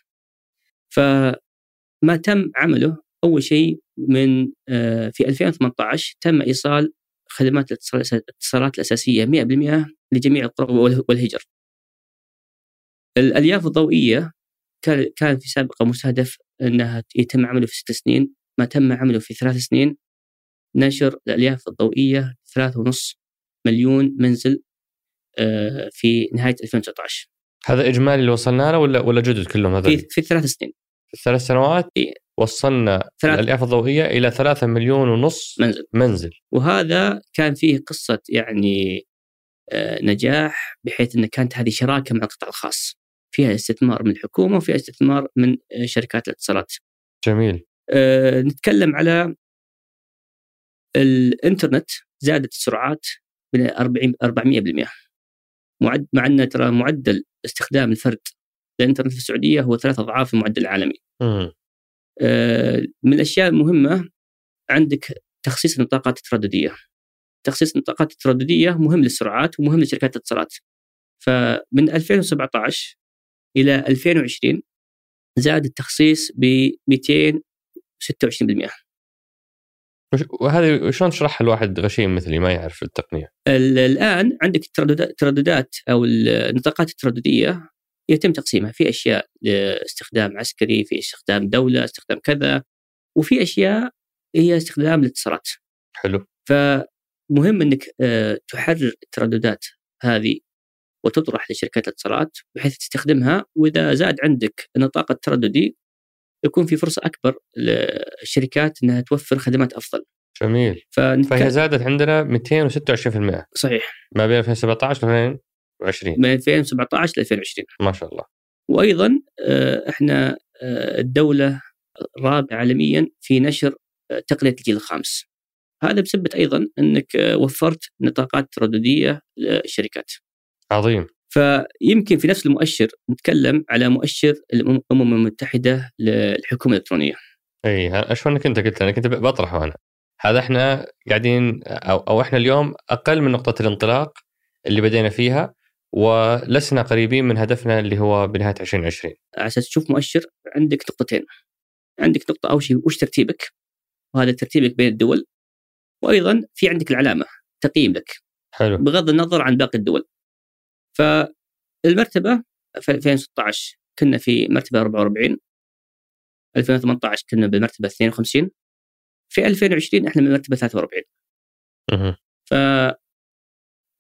فما تم عمله أول شيء من آه، في 2018 تم إيصال خدمات الاتصال- الاتصالات الأساسية 100% لجميع القرى وال- والهجر. الألياف الضوئية كان كان في سابقة مستهدف إنها يتم عمله في ست سنين. ما تم عمله في ثلاث سنين. نشر الألياف الضوئية ثلاثة ونص مليون منزل آه، في نهاية 2019 هذا إجمالي اللي وصلنا له ولا ولا جدد كلهم هذول؟ في في ثلاث سنين. في الثلاث سنوات إيه. وصلنا ثلاث الألياف الضوئية إلى 3 مليون ونص منزل. منزل. وهذا كان فيه قصة يعني آه، نجاح بحيث إن كانت هذه شراكة مع القطاع الخاص. فيها استثمار من الحكومة وفيها استثمار من آه، شركات الاتصالات جميل آه، نتكلم على الإنترنت زادت السرعات ب 40 400% معد مع أن ترى معدل استخدام الفرد للإنترنت في السعودية هو ثلاث أضعاف المعدل العالمي. آه، من الأشياء المهمة عندك تخصيص النطاقات الترددية. تخصيص النطاقات الترددية مهم للسرعات ومهم لشركات الاتصالات. فمن 2017 إلى 2020 زاد التخصيص ب 226%. وش- وهذه شلون تشرحها الواحد غشيم مثلي ما يعرف التقنية؟ ال- الآن عندك الترددات أو النطاقات الترددية يتم تقسيمها في أشياء لاستخدام عسكري في استخدام دولة استخدام كذا وفي أشياء هي استخدام الاتصالات حلو فمهم إنك آه، تحرر الترددات هذه وتطرح لشركات الاتصالات بحيث تستخدمها. وإذا زاد عندك النطاق الترددي يكون في فرصة أكبر للشركات إنها توفر خدمات أفضل. جميل. فنتك... فهي زادت عندنا 226% صحيح. ما بين 2017 و 2020 من 2017 ل 2020 ما شاء الله. وأيضا آه، إحنا آه، الدولة الرابعة عالميا في نشر آه، تقنية الجيل الخامس. هذا بسبب أيضا إنك وفرت نطاقات ترددية للشركات. عظيم فيمكن في نفس المؤشر نتكلم على مؤشر الأمم المتحدة للحكومة الإلكترونية. إي أشوف انك انت قلت أنا كنت بطرحه أنا هذا إحنا قاعدين أو أو إحنا اليوم أقل من نقطة الانطلاق اللي بدينا فيها ولسنا قريبين من هدفنا اللي هو بنهاية 2020 على أساس تشوف مؤشر عندك نقطتين. عندك نقطة أول شيء وش ترتيبك؟ وهذا ترتيبك بين الدول. وأيضا في عندك العلامة تقييم لك. حلو بغض النظر عن باقي الدول. فالمرتبة في 2016 كنا في مرتبة 44 2018 كنا بالمرتبه 52 في 2020 إحنا من مرتبه 43 مهم. ف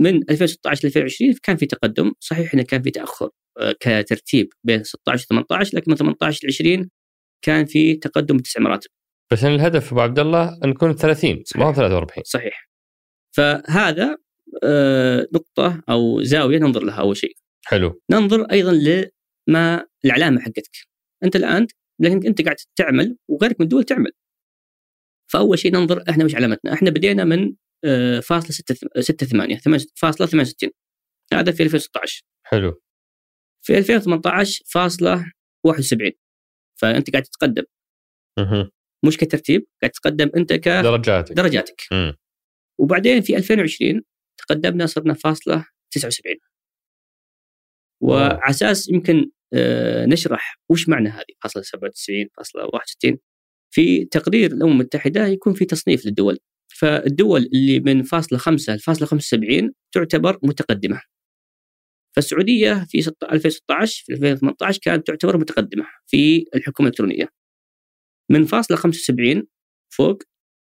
من 2016 ل 2020 كان في تقدم صحيح إنه كان في تأخر آه، كترتيب بين 16 و 18 لكن من 18 ل 20 كان في تقدم بتسع مراتب. بس أنا الهدف أبو عبد الله أن نكون 30 ما هو 43 صحيح. فهذا آه، نقطة أو زاوية ننظر لها أول شيء. حلو. ننظر أيضا لما العلامه حقتك. أنت الآن لكنك أنت قاعد تعمل وغيرك من الدول تعمل. فأول شيء ننظر إحنا وش علامتنا. إحنا بدينا من آه، فاصلة ستة ستة ثمانية ثمان- فاصلة 68 هذا في 2016 حلو. في 2018 فاصلة 71 فأنت قاعد تتقدم. مهم. مش كترتيب قاعد تتقدم أنت درجاتك. كدرجاتك مم. وبعدين في 2020 تقدمنا صرنا فاصلة 79 وعلى أساس يمكن آه، نشرح وش معنى هذه فاصلة 97 فاصلة 61 في تقرير الأمم المتحدة يكون في تصنيف للدول. فالدول اللي من فاصلة 5 لفاصلة 75 تعتبر متقدمة. فالسعودية في ست- 2016 في 2018 كانت تعتبر متقدمة في الحكومة الإلكترونية. من فاصلة 75 فوق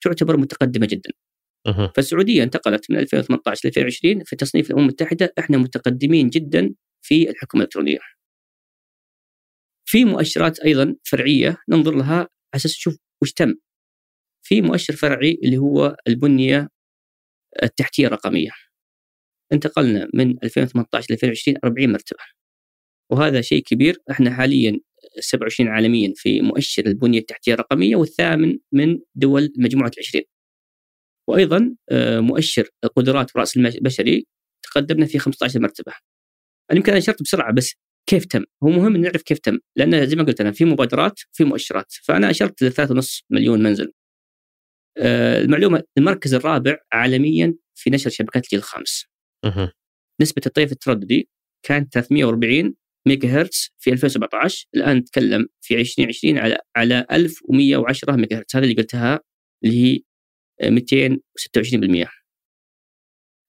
تعتبر متقدمة جدا. فالسعودية انتقلت من 2018 ل 2020 في تصنيف الأمم المتحدة إحنا متقدمين جدا في الحكومة الإلكترونية. في مؤشرات أيضا فرعية ننظر لها على أساس نشوف وش تم. في مؤشر فرعي اللي هو البنية التحتية الرقمية. انتقلنا من 2018 ل 2020 40 مرتبة. وهذا شيء كبير إحنا حاليا 27 عالميا في مؤشر البنية التحتية الرقمية والثامن من دول مجموعة العشرين. وأيضا آه، مؤشر القدرات وراس المال البشري تقدمنا في 15 مرتبة. أنا يمكن أشرت بسرعة بس كيف تم؟ هو مهم إن نعرف كيف تم لأن زي ما قلت أنا في مبادرات في مؤشرات فأنا أشرت ل 3.5 مليون منزل. آه، المعلومة المركز الرابع عالميا في نشر شبكات الجيل الخامس. نسبة الطيف الترددي كانت 340 ميجا هرتز في 2017 الآن نتكلم في 2020 على على 1110 ميجا هرتز هذا اللي قلتها اللي هي 226%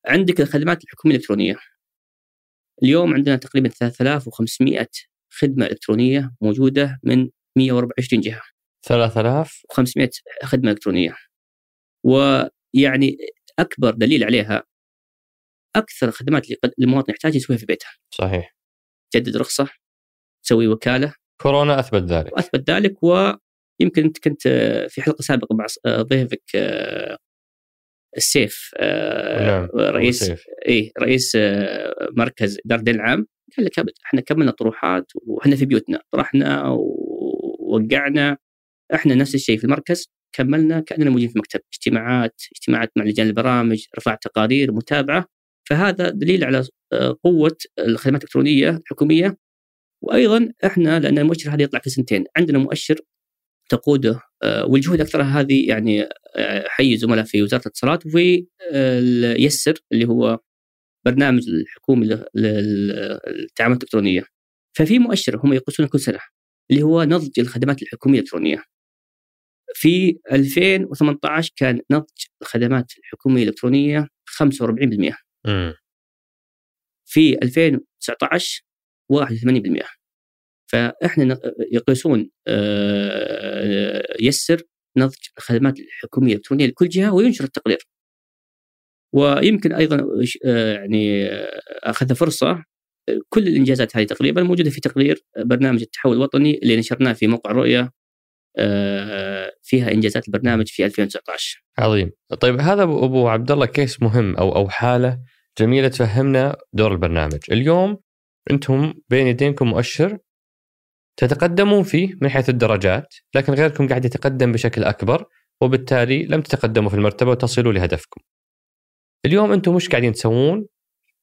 عندك الخدمات الحكومية الإلكترونية. اليوم عندنا تقريبا 3500 خدمة إلكترونية موجودة من 124 جهة. 3000 و500 خدمة إلكترونية. ويعني أكبر دليل عليها أكثر الخدمات اللي المواطن يحتاج يسويها في بيته. صحيح. تجدد رخصة تسوي وكالة. كورونا أثبت ذلك. وأثبت ذلك ويمكن أنت كنت آه، في حلقة سابقة مع آه، ضيفك آه، السيف نعم، رئيس. إي رئيس مركز اداره الدين العام. قال لك إحنا كملنا طروحات وإحنا في بيوتنا طرحنا ووقعنا إحنا نفس الشيء في المركز كملنا كأننا موجودين في مكتب. اجتماعات اجتماعات مع لجان البرامج رفع تقارير متابعة. فهذا دليل على قوة الخدمات الإلكترونية الحكومية. وأيضا إحنا لأن المؤشر هذا يطلع كل سنتين عندنا مؤشر تقوده آه، والجهود اكثرها هذه يعني آه، حي زملاء في وزارة الاتصالات وفي آه، اليسر اللي هو برنامج الحكومي لل- لل- للتعاملات الإلكترونية. ففي مؤشر هم يقيسونه كل سنة اللي هو نضج الخدمات الحكومية الإلكترونية. في 2018 كان نضج الخدمات الحكومية الإلكترونية 45%. مم. في 2019 81% فاحنا يقيسون آه، يسر نضج الخدمات الحكومية الإلكترونية لكل جهة وينشر التقرير. ويمكن أيضا آه، يعني آه، اخذ فرصة كل الإنجازات هذه تقريبا موجودة في تقرير برنامج التحول الوطني اللي نشرناه في موقع رؤيه فيها إنجازات البرنامج في 2019 عظيم. طيب هذا ابو عبد الله كيس مهم أو أو حالة جميلة تفهمنا دور البرنامج. اليوم أنتم بين يدينكم مؤشر تتقدمون فيه من حيث الدرجات لكن غيركم قاعد يتقدم بشكل أكبر وبالتالي لم تتقدموا في المرتبة وتصلوا لهدفكم. اليوم أنتم مش قاعدين تسوون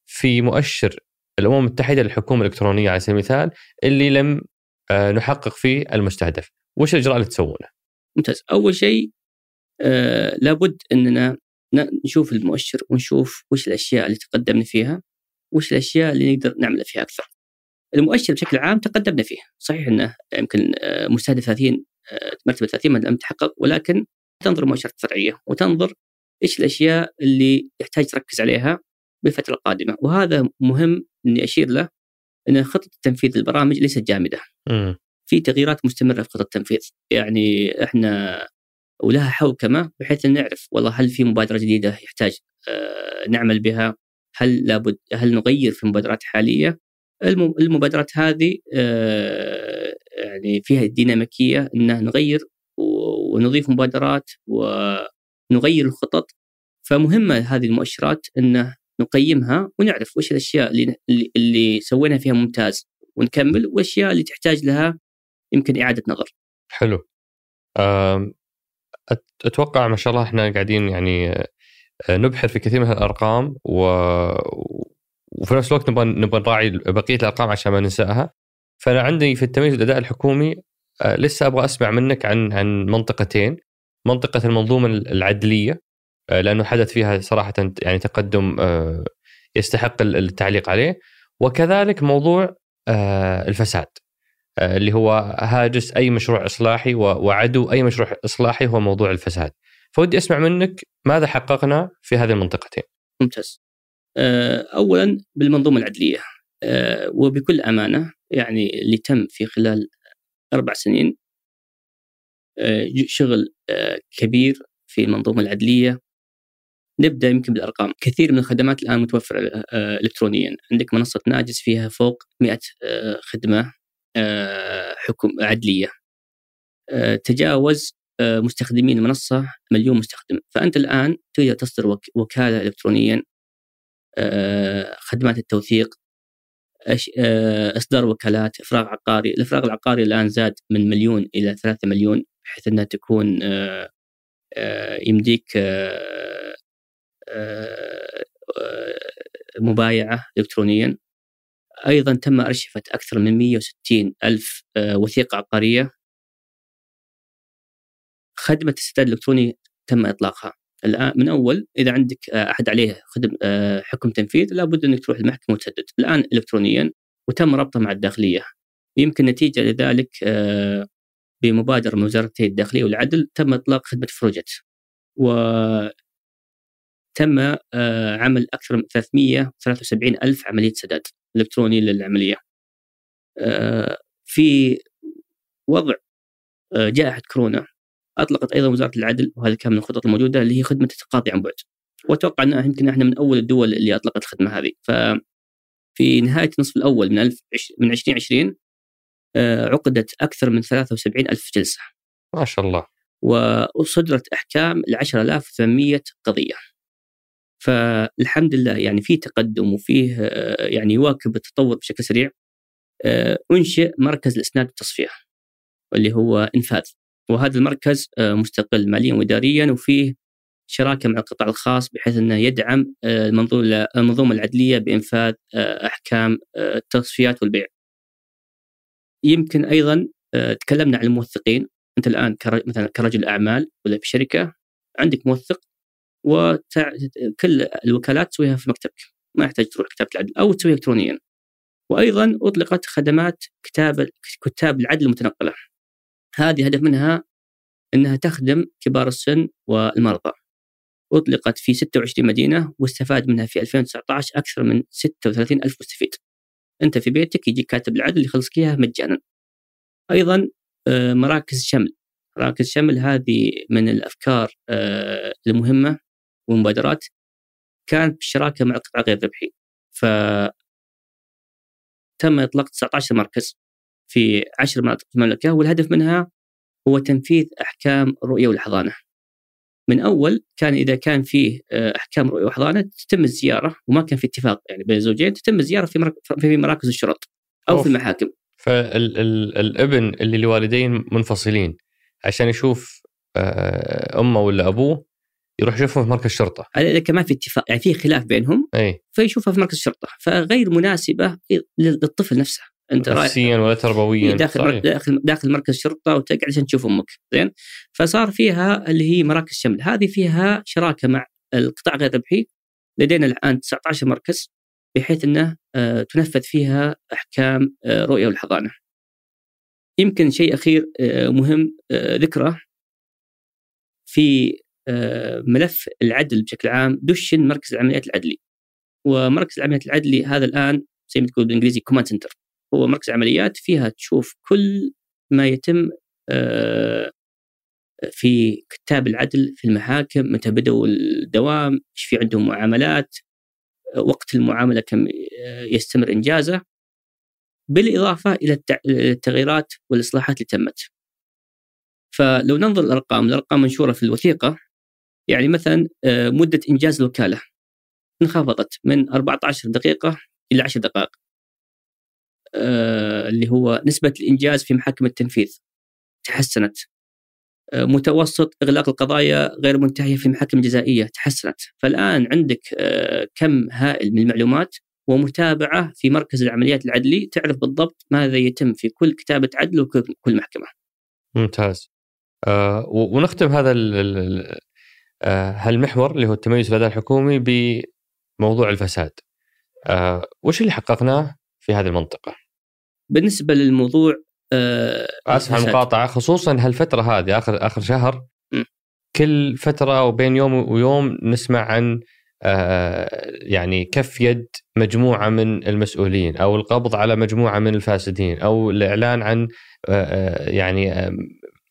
في مؤشر الأمم المتحدة للحكومة الإلكترونية على سبيل المثال اللي لم آه، نحقق فيه المستهدف. وش الإجراء اللي تسوونه؟ ممتاز. أول شيء آه لابد أننا نشوف المؤشر ونشوف وش الأشياء اللي تقدمنا فيها وش الأشياء اللي نقدر نعمل فيها أكثر. المؤشر بشكل عام تقدمنا فيه، صحيح أنه يمكن آه، مستهدف 30 آه، مرتبة 30 لم تحقق ولكن تنظر مؤشرات فرعيه وتنظر إيش الأشياء اللي يحتاج تركز عليها بالفترة القادمة وهذا مهم إني أشير له إن خطه تنفيذ البرامج ليست جامدة. م. في تغييرات مستمرة في خطة التنفيذ، يعني إحنا ولها حوكمة بحيث إن نعرف والله هل في مبادرة جديدة يحتاج آه، نعمل بها؟ هل لابد هل نغير في مبادرات حاليه؟ المبادرات هذه آه، يعني فيها الديناميكية ان نغير ونضيف مبادرات ونغير الخطط فمهمة هذه المؤشرات انه نقيمها ونعرف وش الأشياء اللي اللي سوينا فيها ممتاز ونكمل والأشياء اللي تحتاج لها يمكن إعادة نظر. حلو. أتوقع ما شاء الله إحنا قاعدين يعني آه، نبحر في كثير من الأرقام و... وفي نفس الوقت نبغى نبغى نراعي بقية الأرقام عشان ما ننساها فأنا عندي في التمييز والاداء الحكومي آه، لسه أبغى أسمع منك عن عن منطقتين منطقة المنظومة العدلية آه، لأنه حدث فيها صراحة يعني تقدم يستحق التعليق عليه وكذلك موضوع الفساد آه، اللي هو هاجس أي مشروع إصلاحي وعدو أي مشروع إصلاحي هو موضوع الفساد. فودي أسمع منك ماذا حققنا في هذه المنطقتين. ممتاز. آه، اولا بالمنظومة العدلية آه، وبكل أمانة يعني اللي تم في خلال أربع سنين شغل كبير في المنظومة العدلية. نبدأ يمكن بالأرقام. كثير من الخدمات الآن متوفرة الكترونيا. عندك منصة ناجس فيها فوق 100 خدمة آه، حكم عدلية. آه، تجاوز آه، مستخدمين المنصة مليون مستخدم. فأنت الآن تقدر تصدر وكالة الكترونيا خدمات التوثيق إصدار وكالات إفراغ عقاري الإفراغ العقاري الآن زاد من مليون إلى ثلاثة مليون بحيث أنها تكون يمديك مبايعة الكترونيا. أيضا تم أرشفة أكثر من 160 ألف آه، وثيقة عقارية. خدمة السداد الإلكتروني تم إطلاقها. الآن من أول إذا عندك آه، أحد عليه خدم آه، حكم تنفيذ لابد أنك تروح المحكمة وتسدد. الآن إلكترونيا وتم ربطه مع الداخلية. يمكن نتيجة لذلك بمبادرة من وزارتي الداخلية والعدل تم إطلاق خدمة فروجت و تم عمل أكثر من 373 ألف عملية سداد الالكتروني للعملية. آه، في وضع آه، جائحة كورونا. أطلقت أيضا وزارة العدل وهذا كان من الخطط الموجودة اللي هي خدمة التقاضي عن بعد. وأتوقع ان يمكن إحنا من أول الدول اللي أطلقت الخدمة هذه. ف في نهاية النصف الأول من ألف من 2020 آه، عقدت أكثر من 73 ألف جلسة. ما شاء الله. وصدرت أحكام ل 10800 قضية. فالحمد لله يعني في تقدم وفيه آه، يعني يواكب التطور بشكل سريع آه، أنشئ مركز الاسناد والتصفيه اللي هو إنفاذ وهذا المركز آه، مستقل ماليا واداريا وفيه شراكة مع القطاع الخاص بحيث إنه يدعم المنظومة العدلية بإنفاذ أحكام التصفيات والبيع. يمكن أيضا تكلمنا عن الموثقين، أنت الآن مثلا كرجل أعمال ولا في شركة عندك موثق وكل الوكالات تسويها في مكتبك. ما يحتاج تروح كتابة العدل أو تسويها الكترونيا. وأيضا أطلقت خدمات كتاب كتاب العدل المتنقلة. هذه هدف منها إنها تخدم كبار السن والمرضى. أطلقت في 26 مدينة واستفاد منها في 2019 أكثر من 36 ألف مستفيد. أنت في بيتك يجيك كاتب العدل يخلصك إياها مجانا. أيضا آه، مراكز شمل. مراكز شمل هذه من الأفكار آه، المهمة والمبادرات. كانت بالشراكة مع القطاع غير الربحي. ف تم إطلاق 19 مركز. في 10 مناطق في المملكة والهدف منها هو تنفيذ أحكام الرؤيه والحضانة. من أول كان إذا كان فيه آه، أحكام رؤية وحضانة تتم الزيارة وما كان في اتفاق يعني بين الزوجين تتم الزيارة في في مراكز الشرط أو أوف. في المحاكم. فالابن اللي لوالدين منفصلين عشان يشوف آه، أمه ولا أبوه يروح يشوفهم في مركز شرطة. إذا كمان في اتفاق يعني في خلاف بينهم اي فيشوفها في مركز شرطة فغير مناسبة للطفل نفسه. أنت نفسيا ولا تربويا داخل صحيح. داخل داخل مركز شرطة وتقعد عشان تشوف أمك زين فصار فيها اللي هي مراكز شمل هذه فيها شراكة مع القطاع غير الربحي لدينا الآن 19 مركز بحيث إنه آه، تنفذ فيها أحكام آه، رؤية والحضانة. يمكن شيء أخير آه، مهم ذكره في ملف العدل بشكل عام دشن مركز العمليات العدلي. ومركز العمليات العدلي هذا الآن زي ما تقول بالإنجليزي command center هو مركز عمليات فيها تشوف كل ما يتم آه، في كتاب العدل في المحاكم متى بدأوا الدوام إيش في عندهم معاملات وقت المعاملة كم آه، يستمر إنجازه بالإضافة إلى التغييرات والإصلاحات اللي تمت. فلو ننظر الأرقام، الأرقام منشورة في الوثيقة يعني مثلا آه، مدة إنجاز الوكالة انخفضت من 14 دقيقة إلى 10 دقائق. آه، اللي هو نسبة الإنجاز في محاكم التنفيذ تحسنت. آه، متوسط إغلاق القضايا غير منتهية في محاكم جزائية تحسنت. فالآن عندك آه، كم هائل من المعلومات ومتابعة في مركز العمليات العدلي تعرف بالضبط ماذا يتم في كل كتابة عدل وكل محكمة. ممتاز. آه ونختم هذا هالمحور اللي هو التميز في الأداء الحكومي بموضوع الفساد. آه وش اللي حققناه؟ في هذه المنطقة. بالنسبة للموضوع آه آسف على المقاطعة خصوصا هالفترة هذه آخر آخر شهر م. كل فترة وبين يوم ويوم نسمع عن آه يعني كف يد مجموعة من المسؤولين أو القبض على مجموعة من الفاسدين أو الإعلان عن آه, آه، يعني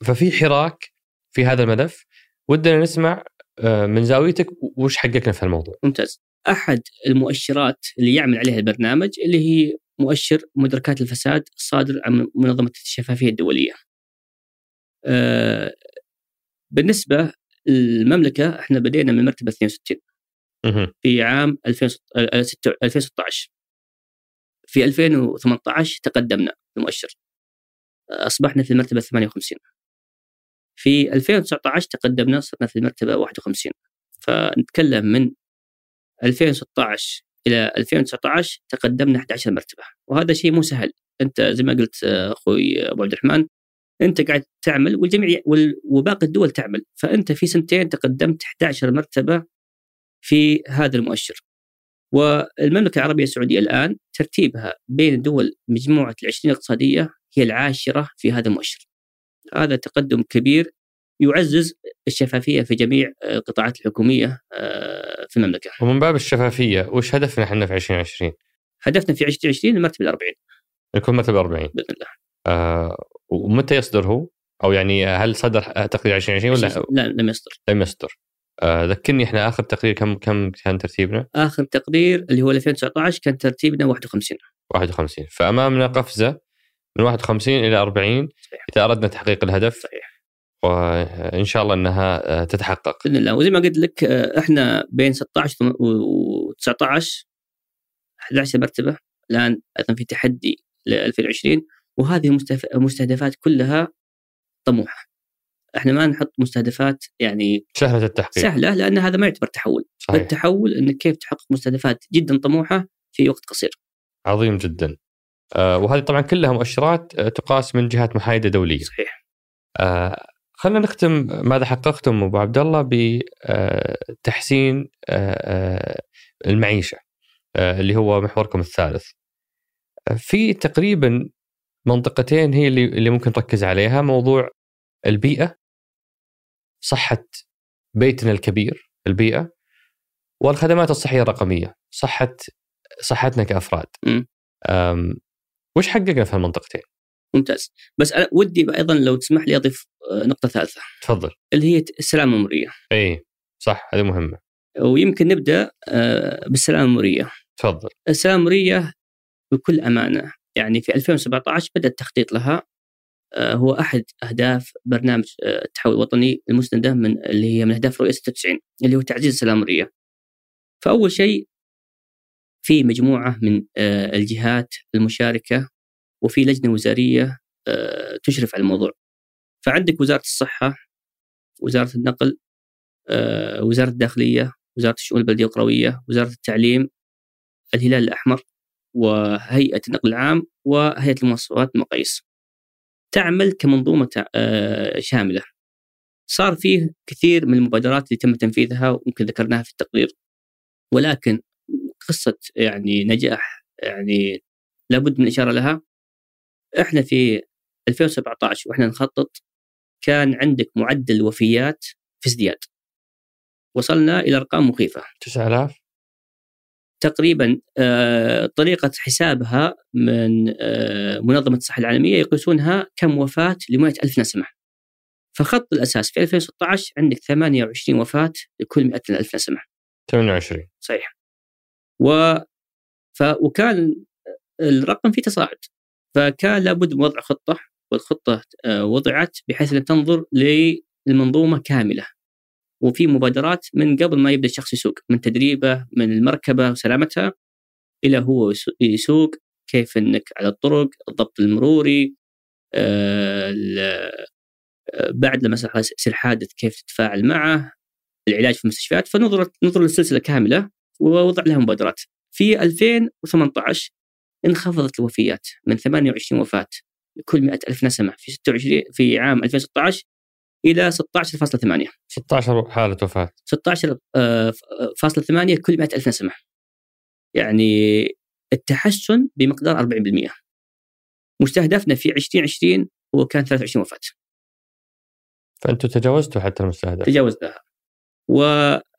ففي حراك في هذا الملف ودنا نسمع آه من زاويتك وش حققنا في الموضوع ممتاز أحد المؤشرات اللي يعمل عليها البرنامج اللي هي مؤشر مدركات الفساد الصادر عن منظمة الشفافية الدولية. آه، بالنسبة للمملكة إحنا بدينا من مرتبة 62 في عام 2016 في 2018 تقدمنا في المؤشر أصبحنا في المرتبة 58 في 2019 تقدمنا صرنا في المرتبة 51 فنتكلم من 2016 إلى 2019 تقدمنا 11 مرتبة. وهذا شيء مو سهل. أنت زي ما قلت أخوي أبو عبد الرحمن أنت قاعد تعمل والجميع وباقي الدول تعمل. فأنت في سنتين تقدمت 11 مرتبة في هذا المؤشر. والمملكة العربية السعودية الآن ترتيبها بين دول مجموعة العشرين الاقتصادية هي العاشرة في هذا المؤشر. هذا تقدم كبير يعزز الشفافية في جميع القطاعات الحكومية آه، في المملكة. ومن باب الشفافية وش هدفنا إحنا في 2020؟ هدفنا في 2020 المرتبة ال 40 يكون مرتبة 40 بإذن الله. آه ومتى يصدر هو؟ أو يعني هل صدر تقرير 2020 ولا لا لم يصدر لم يصدر. آه ذكرني إحنا آخر تقرير كم كم كان ترتيبنا؟ آخر تقرير اللي هو 2019 كان ترتيبنا 51 51 فأمامنا قفزة من 51 إلى 40 صحيح. إذا أردنا تحقيق الهدف صحيح. وإن شاء الله إنها تتحقق. بإذن الله. وزي ما قلت لك إحنا بين 16 و 19 11 مرتبه الآن أيضا في تحدي ل 2020 وهذه المستهدفات كلها طموحه إحنا ما نحط مستهدفات يعني سهلة التحقيق. سهلة لأن هذا ما يعتبر تحول. صحيح. التحول انك كيف تحقق مستهدفات جدا طموحة في وقت قصير. عظيم جدا. آه وهذه طبعا كلها مؤشرات تقاس من جهات محايدة دولية. صحيح. آه خلينا نختم ماذا حققتم أبو عبد الله بتحسين آه، آه، المعيشة آه، اللي هو محوركم الثالث. في تقريبا منطقتين هي اللي اللي ممكن نركز عليها موضوع البيئة صحة بيتنا الكبير البيئة والخدمات الصحية الرقمية صحة صحتنا كأفراد. وش حققنا في المنطقتين؟ ممتاز. بس أنا ودي أيضا لو تسمح لي أضيف آه، نقطة ثالثة. تفضل. اللي هي السلامة المريه إي صح هذه مهمة. ويمكن نبدأ آه، بالسلامة المريه تفضل. السلامة المريه بكل أمانة يعني في 2017 بدا التخطيط لها. آه، هو أحد أهداف برنامج التحول الوطني المسنده من اللي هي من أهداف رؤية 96 اللي هو تعزيز السلام المريه. فأول شيء في مجموعة من الجهات المشاركة وفي لجنة وزارية آه، تشرف على الموضوع. فعندك وزارة الصحة، وزارة النقل، آه، وزارة الداخلية، وزارة الشؤون البلدية والقرويه، وزارة التعليم، الهلال الأحمر، وهيئة النقل العام، وهيئة المواصفات المقاييس. تعمل كمنظومة آه، شاملة. صار فيه كثير من المبادرات اللي تم تنفيذها ويمكن ذكرناها في التقرير. ولكن قصة يعني نجاح يعني لابد من الاشاره لها. إحنا في 2017 وإحنا نخطط كان عندك معدل وفيات في ازدياد. وصلنا إلى أرقام مخيفة. 9000 تقريبا آه، طريقة حسابها من آه، منظمة الصحة العالمية يقيسونها كم وفاة ل ألف نسمة. فخط الأساس في 2016 عندك 28 وفاة لكل 100 ألف نسمة. 28 صحيح. و ف... وكان الرقم فيه تصاعد. فكان لابد من وضع خطة والخطة آه، وضعت بحيث أن تنظر للمنظومة كاملة. وفي مبادرات من قبل ما يبدأ الشخص يسوق من تدريبه من المركبة وسلامتها إلى هو يسو- يسوق كيف إنك على الطرق الضبط المروري آه، آه، بعد لما يصير حادث كيف تتفاعل معه العلاج في المستشفيات. فنظر نظر للسلسلة كاملة ووضع لها مبادرات. في 2018 انخفضت الوفيات من 28 وفاة لكل 100 ألف نسمة في 26 في عام 2016 إلى 16.8 16 حالة وفاة. 16.8 كل 100 ألف نسمة. يعني التحسن بمقدار 40% مستهدفنا في 2020 هو كان 23 وفاة. فانتم تجاوزتوا حتى المستهدف. تجاوزناها و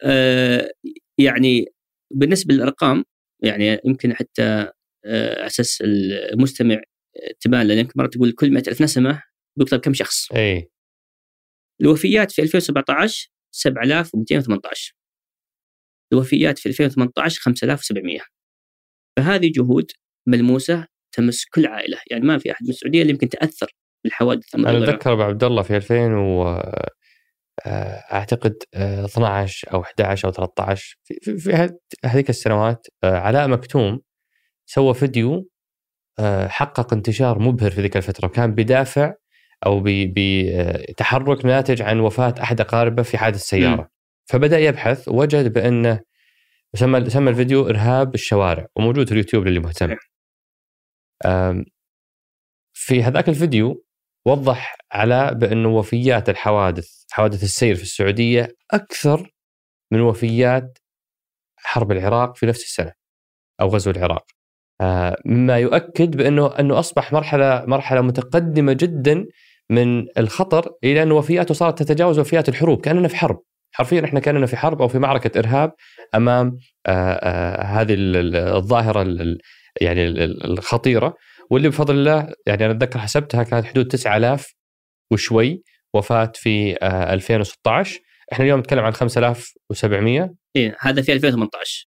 آه، يعني بالنسبة للأرقام يعني يمكن حتى آه، على أساس المستمع تبان لأن يمكن مرة تقول كل 100 ألف نسمة بيقتل كم شخص. اي الوفيات في 2017 7218 الوفيات في 2018 5700 فهذه جهود ملموسة تمس كل عائلة. يعني ما في أحد من السعودية اللي يمكن تأثر بالحوادث أنا. أتذكر أبو عبد الله في 2000 و آه، أعتقد آه، 12 أو 11 أو 13 في, في, في هذ- هذيك السنوات آه، علاء مكتوم سوى فيديو آه، حقق انتشار مبهر في ذيك الفترة وكان بدافع أو بتحرك ناتج عن وفاة أحد أقاربه في حادث سيارة فبدأ يبحث ووجد بانه سمى سمى الفيديو إرهاب الشوارع وموجود في اليوتيوب للي مهتم. في هذاك الفيديو وضح علاء بانه وفيات الحوادث حوادث السير في السعودية أكثر من وفيات حرب العراق في نفس السنة أو غزو العراق. آه، مما يؤكد بأنه أنه أصبح مرحلة مرحلة متقدمة جدا من الخطر إلى ان وفياته صارت تتجاوز وفيات الحروب كأننا في حرب. حرفيا إحنا كأننا في حرب أو في معركة إرهاب أمام آه، آه، هذه ال- ال- الظاهرة ال- ال- يعني ال- ال- الخطيرة. واللي بفضل الله يعني أنا أتذكر حسبتها كانت حدود 9000 وشوي وفاة في آه، 2016 إحنا اليوم نتكلم عن 5700 إيه هذا في 2018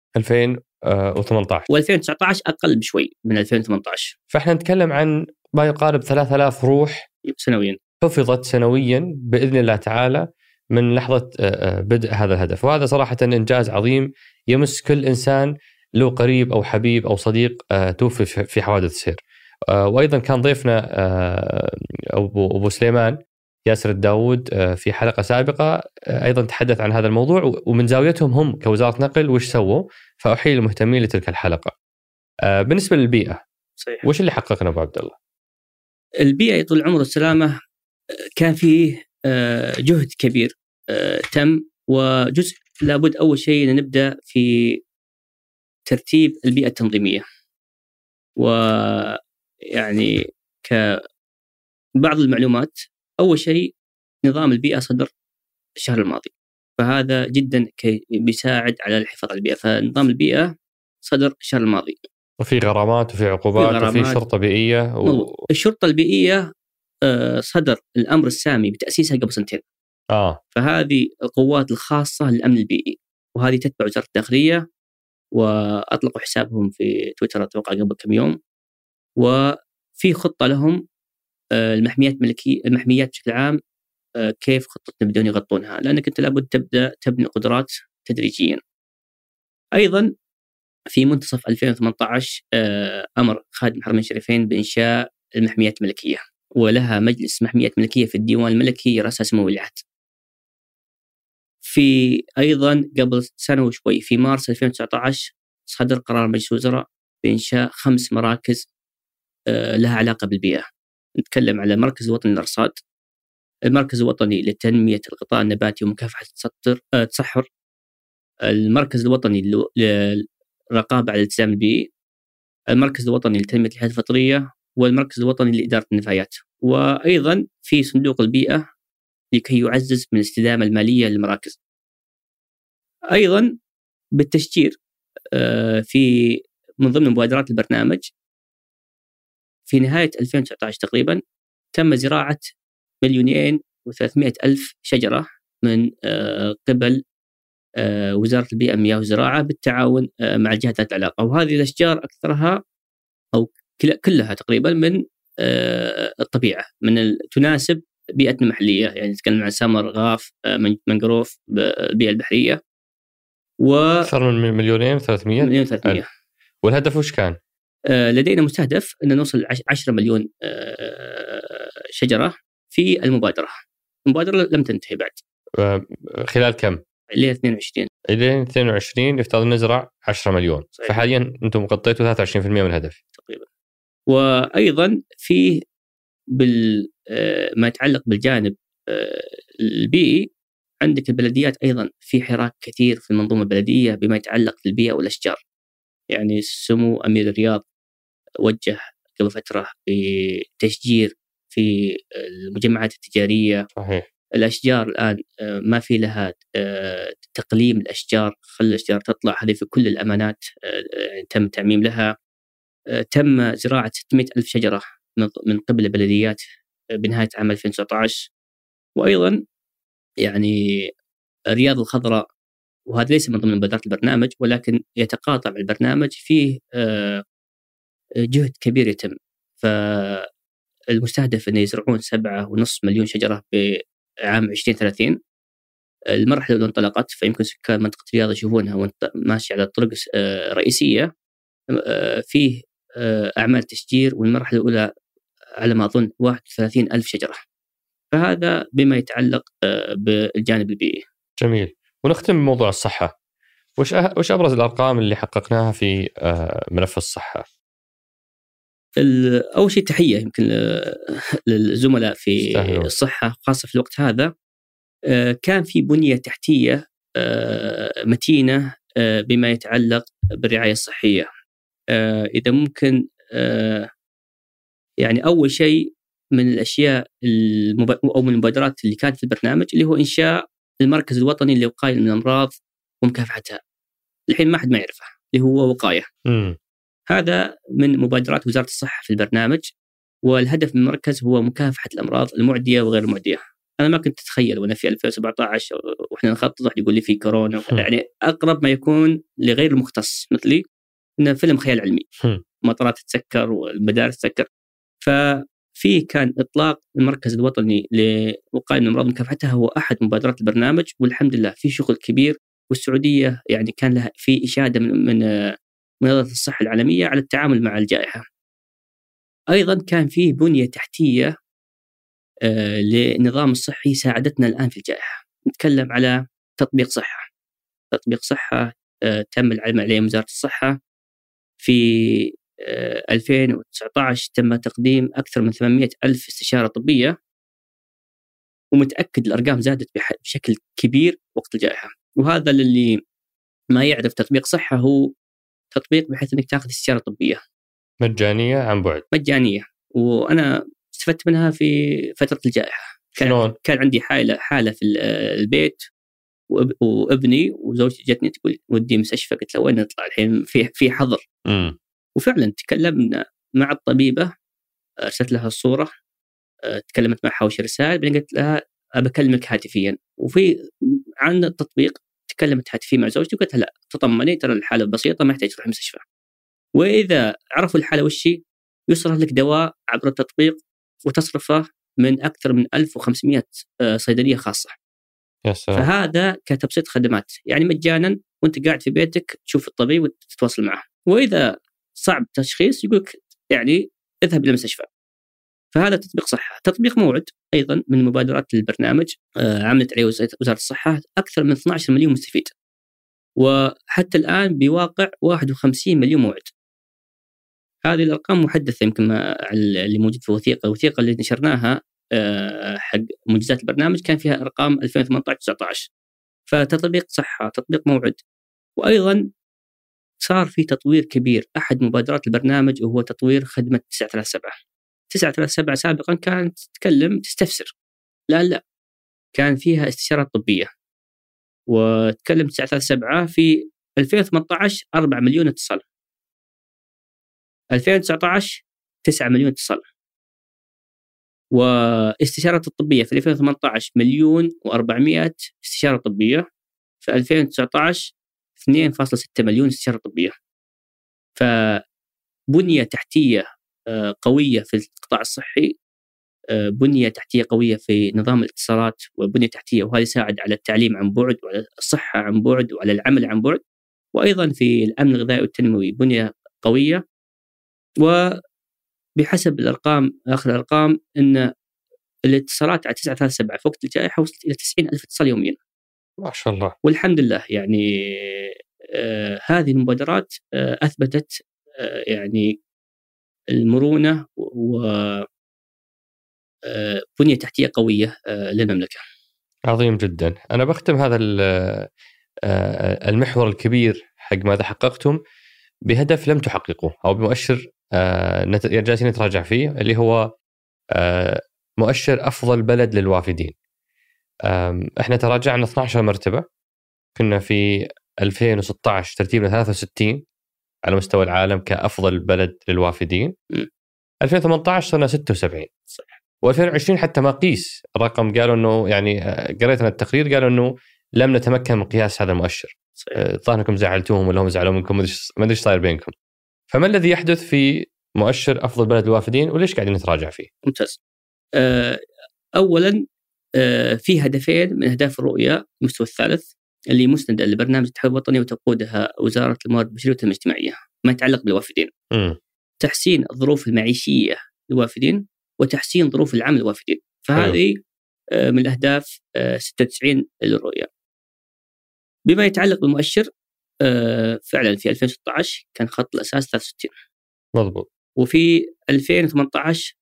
2018 و2019 أقل بشوي من 2018 فإحنا نتكلم عن ما يقارب 3000 روح سنويا. حفظت سنويا بإذن الله تعالى من لحظة آه، آه، بدء هذا الهدف، وهذا صراحة إنجاز عظيم يمس كل إنسان له قريب أو حبيب أو صديق آه، توفي في حوادث سير. آه، وأيضا كان ضيفنا آه، أبو أبو سليمان ياسر الداود آه، في حلقة سابقة آه، أيضا تحدث عن هذا الموضوع ومن زاويتهم هم كوزارة نقل وش سووا. فاحيي المهتمين لتلك الحلقة. آه، بالنسبة للبيئة صحيح وش اللي حققنا أبو عبد الله؟ البيئة طول العمر والسلامه آه، كان فيه آه، جهد كبير تم وجزء لابد أول شيء نبدأ في ترتيب البيئة التنظيمية ويعني كبعض المعلومات أول شيء نظام البيئة صدر الشهر الماضي فهذا جدا كي بيساعد على الحفاظ على البيئة. فنظام البيئة صدر الشهر الماضي. وفي غرامات وفي عقوبات في وفي. شرطة بيئية و... الشرطة البيئية آه، صدر الأمر السامي بتأسيسها قبل سنتين. آه. فهذه القوات الخاصة للأمن البيئي. وهذه تتبع وزارة الداخلية وأطلقوا حسابهم في تويتر أتوقع قبل كم يوم. وفي خطة لهم آه، المحميات الملكية المحميات بشكل عام كيف خطتنا بدون يغطونها لأنك أنت لابد تبدأ تبني قدرات تدريجيا. أيضا في منتصف 2018 آه، أمر خادم الحرمين الشريفين بإنشاء المحميات الملكية ولها مجلس محميات ملكية في الديوان الملكي يرأسها سمو العهد. في أيضا قبل سنة وشوي في مارس 2019 صدر قرار مجلس الوزراء بإنشاء خمس مراكز آه، لها علاقة بالبيئة. نتكلم على المركز الوطني للارصاد المركز الوطني لتنمية الغطاء النباتي ومكافحة التسطر آه، التصحر المركز الوطني للرقابة على الالتزام البيئي المركز الوطني لتنمية الحياة الفطرية. والمركز الوطني لإدارة النفايات. وأيضا في صندوق البيئة لكي يعزز من الاستدامة المالية للمراكز. أيضا بالتشجير آه، في من ضمن مبادرات البرنامج في نهاية 2019 تقريبا تم زراعة مليونين و300 ألف شجرة من آه، قبل آه، وزارة البيئة المياه والزراعه بالتعاون آه، مع الجهات ذات العلاقة. وهذه الأشجار أكثرها أو كل- كلها تقريبا من الطبيعة من تناسب بيئتنا المحلية. يعني نتكلم عن سمر غاف من- منقروف البيئة البحرية. و أكثر من مليونين و300 مليون 300 والهدف وش كان؟ لدينا مستهدف ان نوصل عش- 10 مليون شجرة. في المبادرة. المبادرة لم تنتهي بعد آه، خلال كم؟ ل 22 الين 22 يفترض نزرع 10 مليون صحيح. فحاليا أنتم غطيتوا 23% من الهدف تقريبا. وأيضا في بال آه، ما يتعلق بالجانب آه، البيئي عندك البلديات أيضا في حراك كثير في المنظومة البلدية بما يتعلق بالبيئة والأشجار. يعني سمو أمير الرياض وجه قبل فترة بتشجير في المجمعات التجارية. صحيح. الأشجار الآن آه، ما في لها آه، تقليم الأشجار خلي الأشجار تطلع. هذه في كل الأمانات آه، تم تعميم لها. تم زراعة 600 ألف شجرة من قبل البلديات بنهاية عام 2019 وأيضا يعني الرياض الخضراء وهذا ليس من ضمن مبادرات البرنامج ولكن يتقاطع البرنامج. فيه جهد كبير يتم. فالمستهدف أن يزرعون سبعة ونصف مليون شجرة بعام 2030 المرحلة اللي انطلقت فيمكن سكان منطقة الرياض يشوفونها وانت ماشي على طرق آه، رئيسية. آه، فيه آه، أعمال تشجير والمرحلة الأولى على ما أظن 31 ألف شجرة. فهذا بما يتعلق آه، بالجانب البيئي. جميل. ونختم بموضوع الصحة. وش أبرز الأرقام اللي حققناها في آه، ملف الصحة؟ أول شيء تحية يمكن للزملاء في يستاهلون. الصحة خاصة في الوقت هذا آه، كان في بنية تحتية آه، متينة آه، بما يتعلق بالرعاية الصحية إذا ممكن يعني أول شيء من الأشياء المب... أو من المبادرات اللي كانت في البرنامج اللي هو إنشاء المركز الوطني للوقايه من الأمراض ومكافحتها. الحين ما حد ما يعرفه اللي هو وقاية. هذا من مبادرات وزارة الصحة في البرنامج والهدف من المركز هو مكافحة الأمراض المعدية وغير المعدية. أنا ما كنت أتخيل وأنا في 2017 وإحنا نخطط واحد يقول لي في كورونا. يعني أقرب ما يكون لغير المختص مثلي إنه فيلم خيال علمي. مطارات تتسكر والمدارس تتسكر. ففي كان إطلاق المركز الوطني لوقاية من الامراض ومكافحتها هو أحد مبادرات البرنامج والحمد لله في شغل كبير والسعودية يعني كان لها في إشادة من من منظمه الصحة العالمية على التعامل مع الجائحة. أيضا كان فيه بنية تحتية آه، للنظام الصحي ساعدتنا الآن في الجائحة. نتكلم على تطبيق صحة. تطبيق صحة آه، تم العلم عليه وزارة الصحة في آه، 2019 تم تقديم أكثر من 800 ألف استشارة طبية ومتأكد الأرقام زادت بشكل كبير وقت الجائحة وهذا للي ما يعرف تطبيق صحة هو تطبيق بحيث إنك تاخذ استشاره طبيه مجانية عن بعد. مجانية. وأنا استفدت منها في فترة الجائحة. كان شلون؟ كان عندي حالة حالة في ال- البيت وأب- وأبني وزوجتي جتني تقول ودي مستشفى. قلت له وين نطلع؟ الحين في في حظر. وفعلا تكلمنا مع الطبيبة أرسلت لها الصورة تكلمت معها وش رسائل بعدين قلت لها أبى أكلمك هاتفيا. وفي عن التطبيق تكلمت هاتفيا مع زوجتي وقلت لا. تطمني ترى الحالة بسيطة ما يحتاج تروح المستشفى وإذا عرفوا الحالة وش هي يصرف لك دواء عبر التطبيق وتصرفه من أكثر من 1500 آه، صيدلية خاصة. يا سلام فهذا كتبسيط خدمات يعني مجانا وأنت قاعد في بيتك تشوف الطبيب وتتواصل معه وإذا صعب تشخيص يقول لك يعني اذهب إلى المستشفى. فهذا تطبيق صحة، تطبيق موعد أيضا من مبادرات البرنامج آه، عملت عليه وزاره الصحة أكثر من 12 مليون مستفيد. وحتى الآن بواقع 51 مليون موعد. هذه الأرقام محدثة يمكن اللي موجود في الوثيقه، الوثيقة اللي نشرناها آه، حق منجزات البرنامج كان فيها أرقام 2018 19 فتطبيق صحة، تطبيق موعد. وأيضا صار في تطوير كبير. أحد مبادرات البرنامج وهو تطوير خدمة 937 937 سابقا كانت تتكلم تستفسر. لا لا. كان فيها استشارات طبية. وتكلم 937 في 2018 4 مليون اتصال. 2019 9 مليون اتصال. واستشارات الطبية في 2018 مليون و400 استشارة طبية. في 2019 2.6 مليون استشارة طبية. فبنية تحتية آه، قوية في القطاع الصحي بنية تحتية قوية في نظام الاتصالات وبنية تحتية وهذا يساعد على التعليم عن بعد وعلى الصحة عن بعد وعلى العمل عن بعد وأيضا في الأمن الغذائي والتنموي بنية قوية وبحسب الأرقام آخر الأرقام إن الاتصالات على 937 في وقت الجائحة وصلت إلى 90 ألف اتصال يوميا. ما شاء الله والحمد لله يعني آه هذه المبادرات آه أثبتت آه يعني المرونة و آه، بنية تحتية قوية آه، للمملكة. عظيم جدا، أنا بختم هذا آه، المحور الكبير حق ماذا حققتم بهدف لم تحققه أو بمؤشر جالسين نتراجع فيه اللي هو مؤشر أفضل بلد للوافدين. إحنا تراجعنا 12 مرتبة كنا في 2016 ترتيبنا 63 على مستوى العالم كأفضل بلد للوافدين م. 2018 صرنا 76 صح و2020 حتى ما قيس الرقم قالوا إنه يعني آه، قريت أنا التقرير قالوا إنه لم نتمكن من قياس هذا المؤشر الظاهر انكم زعلتوهم ولا هم زعلوا منكم ما أدري إيش صاير بينكم فما الذي يحدث في مؤشر أفضل بلد للوافدين وليش قاعدين نتراجع فيه؟ ممتاز. آه، اولا آه، في هدفين من أهداف الرؤية المستوى الثالث اللي مسنده لبرنامج التحول الوطني وتقودها وزارة الموارد البشريه والتنمية الاجتماعية ما يتعلق بالوافدين. م. تحسين الظروف المعيشية للوافدين وتحسين ظروف العمل للوافدين. فهذه آه، من الأهداف 96 للرؤية. بما يتعلق بالمؤشر فعلا في 2016 كان خط الأساس 63 مضبوط. وفي 2018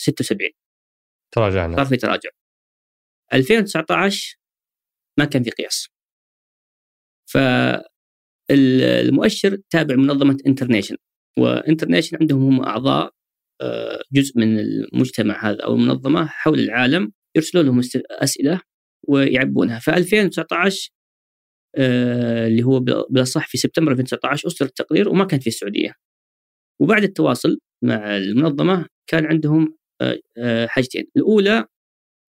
76 تراجعنا. صار في تراجع 2019 ما كان في قياس. فالمؤشر تابع منظمة InterNations و InterNations عندهم هم أعضاء آه، جزء من المجتمع هذا أو المنظمة حول العالم يرسلوا لهم أسئلة ويعبونها. ف 2019 آه، اللي هو بالأصح في سبتمبر 2019 أصدر التقرير وما كان في السعودية. وبعد التواصل مع المنظمة كان عندهم آه، حاجتين، الأولى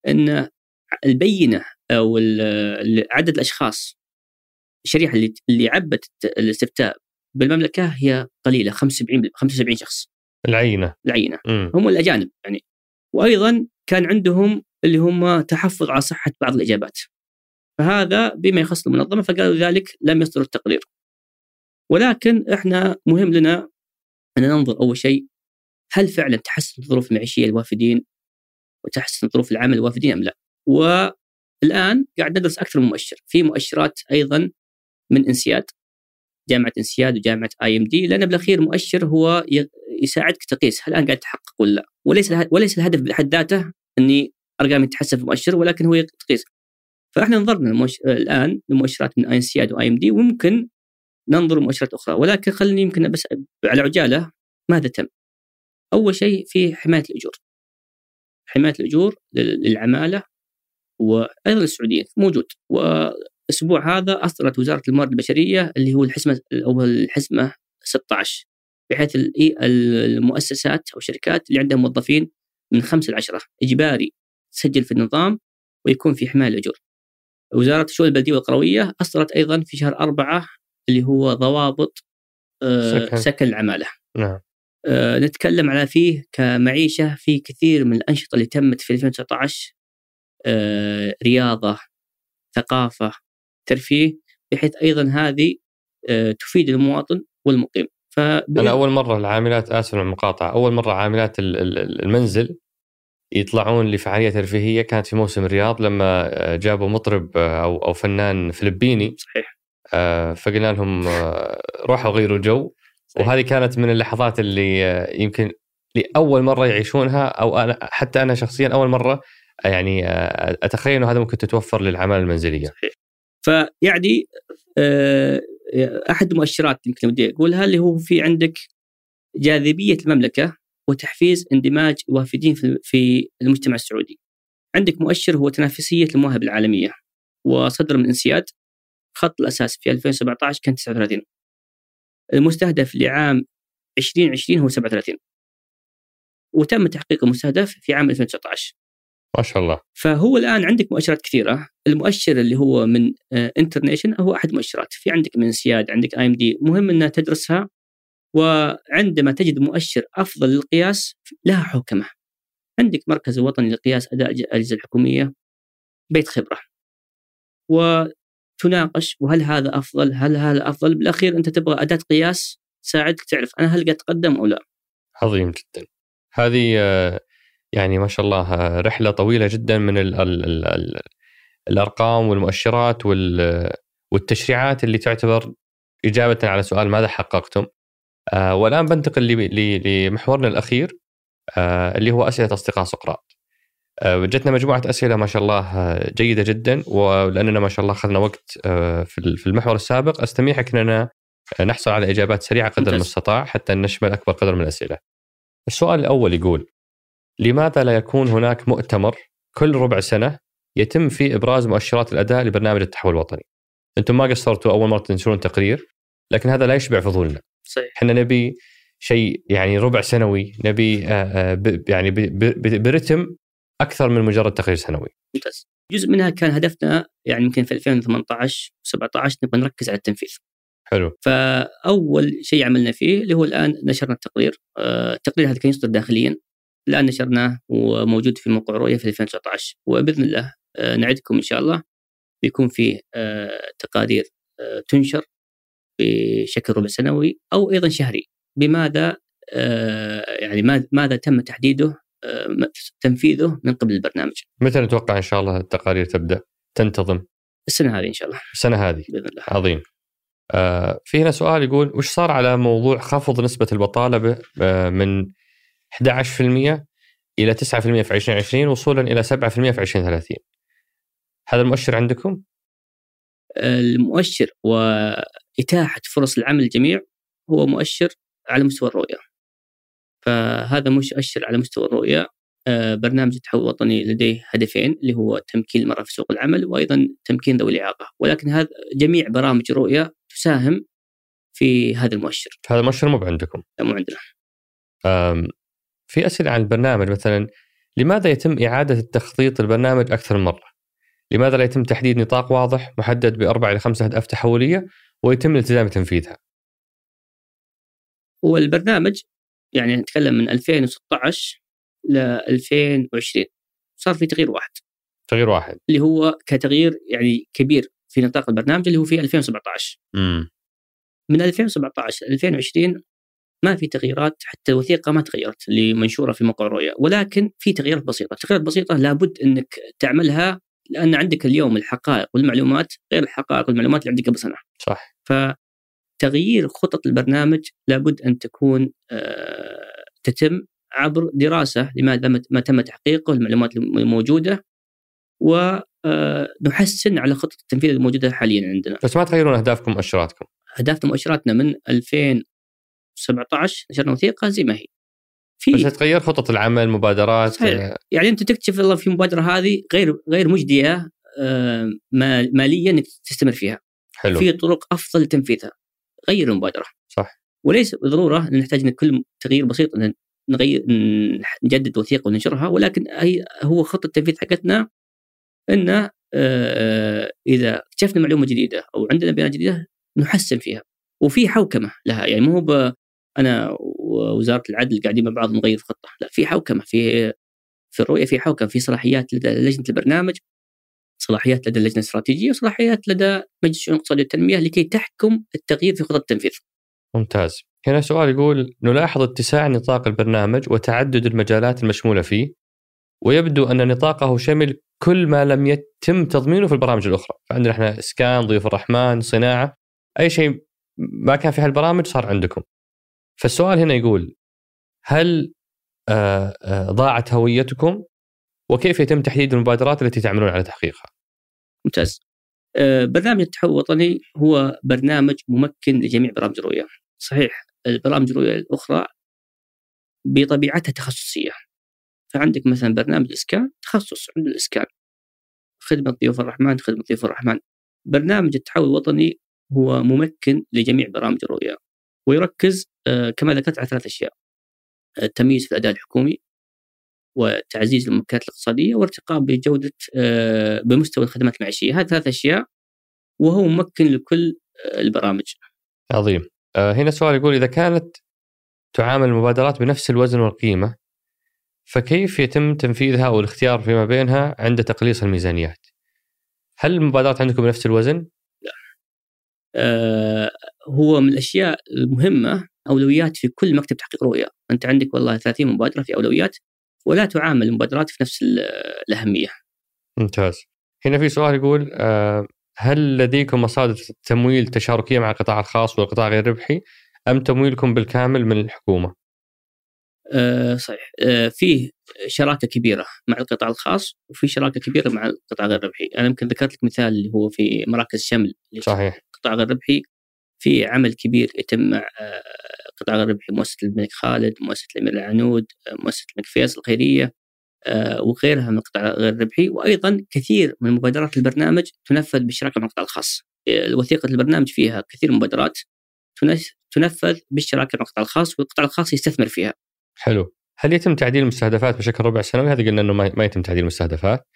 أن البينة أو عدد الأشخاص الشريحة اللي اللي عبت الاستفتاء بالمملكة هي قليلة 75 75 شخص. العينة. العينة. م. هم الأجانب يعني. وأيضا كان عندهم اللي هم تحفظ على صحة بعض الإجابات. فهذا بما يخص المنظمة فقالوا ذلك لم يصدر التقرير. ولكن إحنا مهم لنا أن ننظر أول شيء هل فعلا تحسن الظروف المعيشية للوافدين وتحسن ظروف العمل للوافدين أم لا؟ والآن قاعد ندرس أكثر من مؤشر، في مؤشرات أيضا من إنسياد. جامعة انسياد وجامعة اي ام دي لأن بالأخير مؤشر هو يساعدك تقيس هل الان قاعد تحقق ولا لا. وليس وليس الهدف بحد ذاته إني ارقامي تتحسن في المؤشر ولكن هو تقيس فإحنا نظرنا المؤشر الآن لمؤشرات من INSEAD و IMD وممكن ننظر لمؤشرات أخرى. ولكن خليني يمكن بس على عجالة ماذا تم؟ أول شيء في حماية الأجور. حماية الأجور للعمالة وأيضا السعوديه موجود. والاسبوع هذا اصدرت وزارة الموارد البشرية اللي هو الحسمة أو الحسمة 16 بحيث المؤسسات أو الشركات اللي عندها موظفين من خمسه لعشره إجباري تسجل في النظام ويكون في حماية الاجور. وزارة الشؤون البلدية والقرويه اصدرت أيضا في شهر أربعة اللي هو ضوابط آه، سكن, سكن العمالة. نعم. آه، نتكلم على فيه كمعيشة في كثير من الأنشطة اللي تمت في 2019 آه، رياضة ثقافه ترفيه بحيث أيضا هذه تفيد المواطن والمقيم. أنا أول مرة العاملات آسف المقاطعة أول مرة عاملات المنزل يطلعون لفعالية ترفيهية كانت في موسم الرياض لما آه، جابوا مطرب آه، أو أو فنان فلبيني صحيح آه، فقلنا لهم روحوا غيروا جو صحيح. وهذه كانت من اللحظات اللي يمكن لأول مرة يعيشونها أو أنا حتى أنا شخصيا أول مرة يعني أتخيل إنه هذا ممكن تتوفر للعماله المنزلية. صحيح. فيعني أحد المؤشرات يمكن ودي أقولها اللي هو في عندك جاذبية المملكة وتحفيز اندماج الوافدين في المجتمع السعودي. عندك مؤشر هو تنافسية المواهب العالمية وصدر من إنسياد. خط الأساس في 2017 كان 39 المستهدف لعام 2020 هو 37 وتم تحقيق المستهدف في عام 2019 ما شاء الله. فهو الآن عندك مؤشرات كثيرة. المؤشر اللي هو من InterNations هو أحد المؤشرات في عندك من INSEAD عندك IMD مهم إنها تدرسها وعندما تجد مؤشر أفضل للقياس لها حكمة. عندك مركز الوطني لقياس أداء الأجهزة الحكومية بيت خبرة. وتناقش وهل هذا أفضل هل هذا أفضل. بالأخير أنت تبغى أداة قياس تساعدك تعرف أنا هل قاعد أتقدم أو لا. عظيم جدا. هذه آه، يعني ما شاء الله رحلة طويلة جدا من ال ال ال ال الأرقام والمؤشرات والتشريعات اللي تعتبر إجابة على سؤال ماذا حققتم؟ آه والآن بنتقل لمحورنا الأخير آه اللي هو أسئلة أصدقاء سقراط. آه جتنا مجموعة أسئلة ما شاء الله جيدة جدا ولأننا ما شاء الله أخذنا وقت آه في المحور السابق. استميحك إننا نحصل على إجابات سريعة قدر المستطاع حتى نشمل أكبر قدر من الأسئلة. السؤال الأول يقول لماذا لا يكون هناك مؤتمر كل ربع سنة يتم فيه إبراز مؤشرات الأداء لبرنامج التحول الوطني؟ أنتم ما قصرتوا أول مرة تنشرون تقرير لكن هذا لا يشبع فضولنا. صحيح. إحنا نبي شيء يعني ربع سنوي نبي آه، آه، يعني برتم أكثر من مجرد تقرير سنوي. ممتاز. جزء منها كان هدفنا يعني يمكن في 2018 17 نبغى نركز على التنفيذ. حلو. فأول شيء عملنا فيه اللي هو الآن نشرنا التقرير، آه، التقرير هذا كان يصدر داخليا الان نشرناه وموجود في موقع رؤية في 2019 وبإذن الله آه، نعدكم إن شاء الله بيكون فيه آه، تقارير آه، تنشر بشكل ربع سنوي أو أيضا شهري بماذا يعني ماذا تم تحديده تنفيذه من قبل البرنامج. متى نتوقع إن شاء الله التقارير تبدأ تنتظم؟ السنة هذه إن شاء الله. السنة هذه بإذن الله. عظيم. آه في هنا سؤال يقول وش صار على موضوع خفض نسبة البطالة من 11% إلى 9% في 2020 وصولا إلى 7% في 2030 هذا المؤشر عندكم؟ المؤشر وإتاحة فرص العمل للجميع هو مؤشر على مستوى الرؤية. فهذا مؤشر على مستوى الرؤية آه، برنامج التحول الوطني لديه هدفين اللي هو تمكين المرأة في سوق العمل وأيضا تمكين ذوي الإعاقة. ولكن هذا جميع برامج الرؤية تساهم في هذا المؤشر. هذا المؤشر مو عندكم مو عندنا. في أسئلة عن البرنامج مثلا لماذا يتم إعادة التخطيط البرنامج أكثر من مرة؟ لماذا لا يتم تحديد نطاق واضح محدد بأربع إلى خمسة أهداف تحولية ويتم الالتزام بتنفيذها؟ هو البرنامج يعني نتكلم من 2016 ل 2020 صار في تغيير واحد تغيير واحد اللي هو كتغيير يعني كبير في نطاق البرنامج اللي هو في 2017 امم من 2017 ل 2020 ما في تغييرات حتى الوثيقة ما تغيرت اللي منشورة في موقع الرؤية ولكن في تغييرات بسيطة، تغييرات بسيطة لابد إنك تعملها لأن عندك اليوم الحقائق والمعلومات غير الحقائق والمعلومات اللي عندك قبل سنة. صح. فتغيير خطط البرنامج لابد أن تكون آه، تتم عبر دراسة لماذا ما تم تحقيقه المعلومات الموجوده ونحسن آه، على خطة التنفيذ الموجودة حاليا عندنا. بس ما تغيرون أهدافكم مؤشراتكم. اهدافنا مؤشراتنا من 2000 17 نشرنا وثيقه زي ما هي. في بس تغير خطط العمل مبادرات؟ صحيح. يعني أنت تكتشف والله في مبادرة هذه غير غير مجدية آه، ماليا إنك تستمر فيها. حلو. في طرق أفضل لتنفيذها غير المبادرة. صح. وليس بالضرورة أن نحتاج ان كل تغيير بسيط أن نغير نجدد وثيقة وننشرها ولكن هي هو خطه التنفيذ حقتنا إن آه، إذا اكتشفنا معلومة جديدة أو عندنا بيانات جديدة نحسن فيها. وفي حوكمة لها. يعني مو هو أنا ووزارة العدل قاعدين مع بعض نغير خطة لا في حوكمة في في الرؤية في حوكمة في صلاحيات لدى لجنة البرنامج صلاحيات لدى اللجنة الاستراتيجية وصلاحيات لدى مجلس الشؤون الاقتصادية والتنمية لكي تحكم التغيير في خطط التنفيذ. ممتاز. هنا سؤال يقول نلاحظ اتساع نطاق البرنامج وتعدد المجالات المشمولة فيه ويبدو أن نطاقه شمل كل ما لم يتم تضمينه في البرامج الأخرى، فعندنا إحنا إسكان، ضيوف الرحمن، صناعة، أي شيء ما كان في هالبرامج صار عندكم. فالسؤال هنا يقول هل آه، آه، ضاعت هويتكم وكيف يتم تحديد المبادرات التي تعملون على تحقيقها؟ ممتاز. آه، برنامج التحول الوطني هو برنامج ممكن لجميع برامج الرؤية. صحيح البرامج الرؤية الأخرى بطبيعتها تخصصية. فعندك مثلا برنامج الإسكان تخصص عند الإسكان. خدمة ضيوف الرحمن خدمة ضيوف الرحمن. برنامج التحول الوطني هو ممكن لجميع برامج الرؤية ويركز كما ذكرت على ثلاث أشياء. التمييز في الأداء الحكومي وتعزيز الممكنات الاقتصادية وارتقاء بجودة آه، بمستوى الخدمات المعيشية هذه ثلاث أشياء وهو ممكن لكل آه، البرامج عظيم آه، هنا سؤال يقول إذا كانت تعامل المبادرات بنفس الوزن والقيمة فكيف يتم تنفيذها أو الاختيار فيما بينها عند تقليص الميزانيات؟ هل المبادرات عندكم بنفس الوزن؟ لا. آه هو من الأشياء المهمة أولويات في كل مكتب تحقيق رؤية، أنت عندك والله 30 مبادرة في أولويات ولا تعامل المبادرات في نفس الأهمية. ممتاز. هنا في سؤال يقول آه، هل لديكم مصادر تمويل تشاركية مع القطاع الخاص والقطاع غير ربحي أم تمويلكم بالكامل من الحكومة؟ أه صحيح أه فيه شراكة كبيرة مع القطاع الخاص وفي شراكة كبيرة مع القطاع غير ربحي، أنا يمكن ذكرت لك مثال اللي هو في مراكز شمل صحيح القطاع غير ربحي في عمل كبير يتم مع آه، قطاع غير ربحي مؤسسة الملك خالد، مؤسسة الأمير العنود، آه، مؤسسة الملك فيصل الخيرية آه، وغيرها من القطاع غير الربحي وأيضا كثير من مبادرات البرنامج تنفذ بالشراكه مع القطاع الخاص. وثيقة البرنامج فيها كثير من المبادرات تنفذ بالشراكه مع القطاع الخاص والقطاع الخاص يستثمر فيها. حلو. هل يتم تعديل المستهدفات بشكل ربع سنوي؟ هذا قلنا إنه ما يتم تعديل المستهدفات.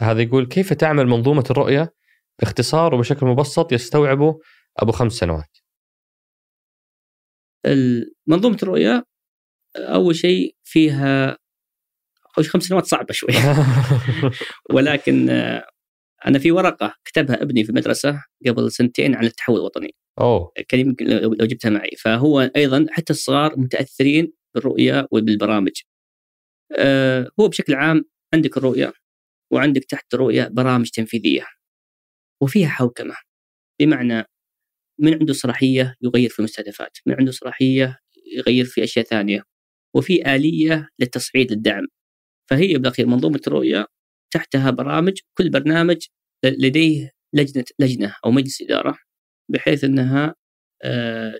هذا يقول كيف تعمل منظومة الرؤية باختصار وبشكل مبسط يستوعبه أبو خمس سنوات. منظومة الرؤية أول شيء فيها أول خمس سنوات صعبة شوي. ولكن أنا في ورقة كتبها ابني في المدرسة قبل سنتين عن التحول الوطني. أوه. كان يمكن لو جبتها معي. فهو أيضا حتى الصغار متأثرين بالرؤية وبالبرامج. أه هو بشكل عام عندك الرؤية وعندك تحت الرؤية برامج تنفيذية. وفيها حوكمة. بمعنى من عنده صلاحية يغير في المستهدفات، من عنده صلاحية يغير في أشياء ثانية وفي آلية للتصعيد للدعم. فهي بالاخير منظومة الرؤيه تحتها برامج، كل برنامج لديه لجنة لجنة أو مجلس إدارة بحيث أنها آه،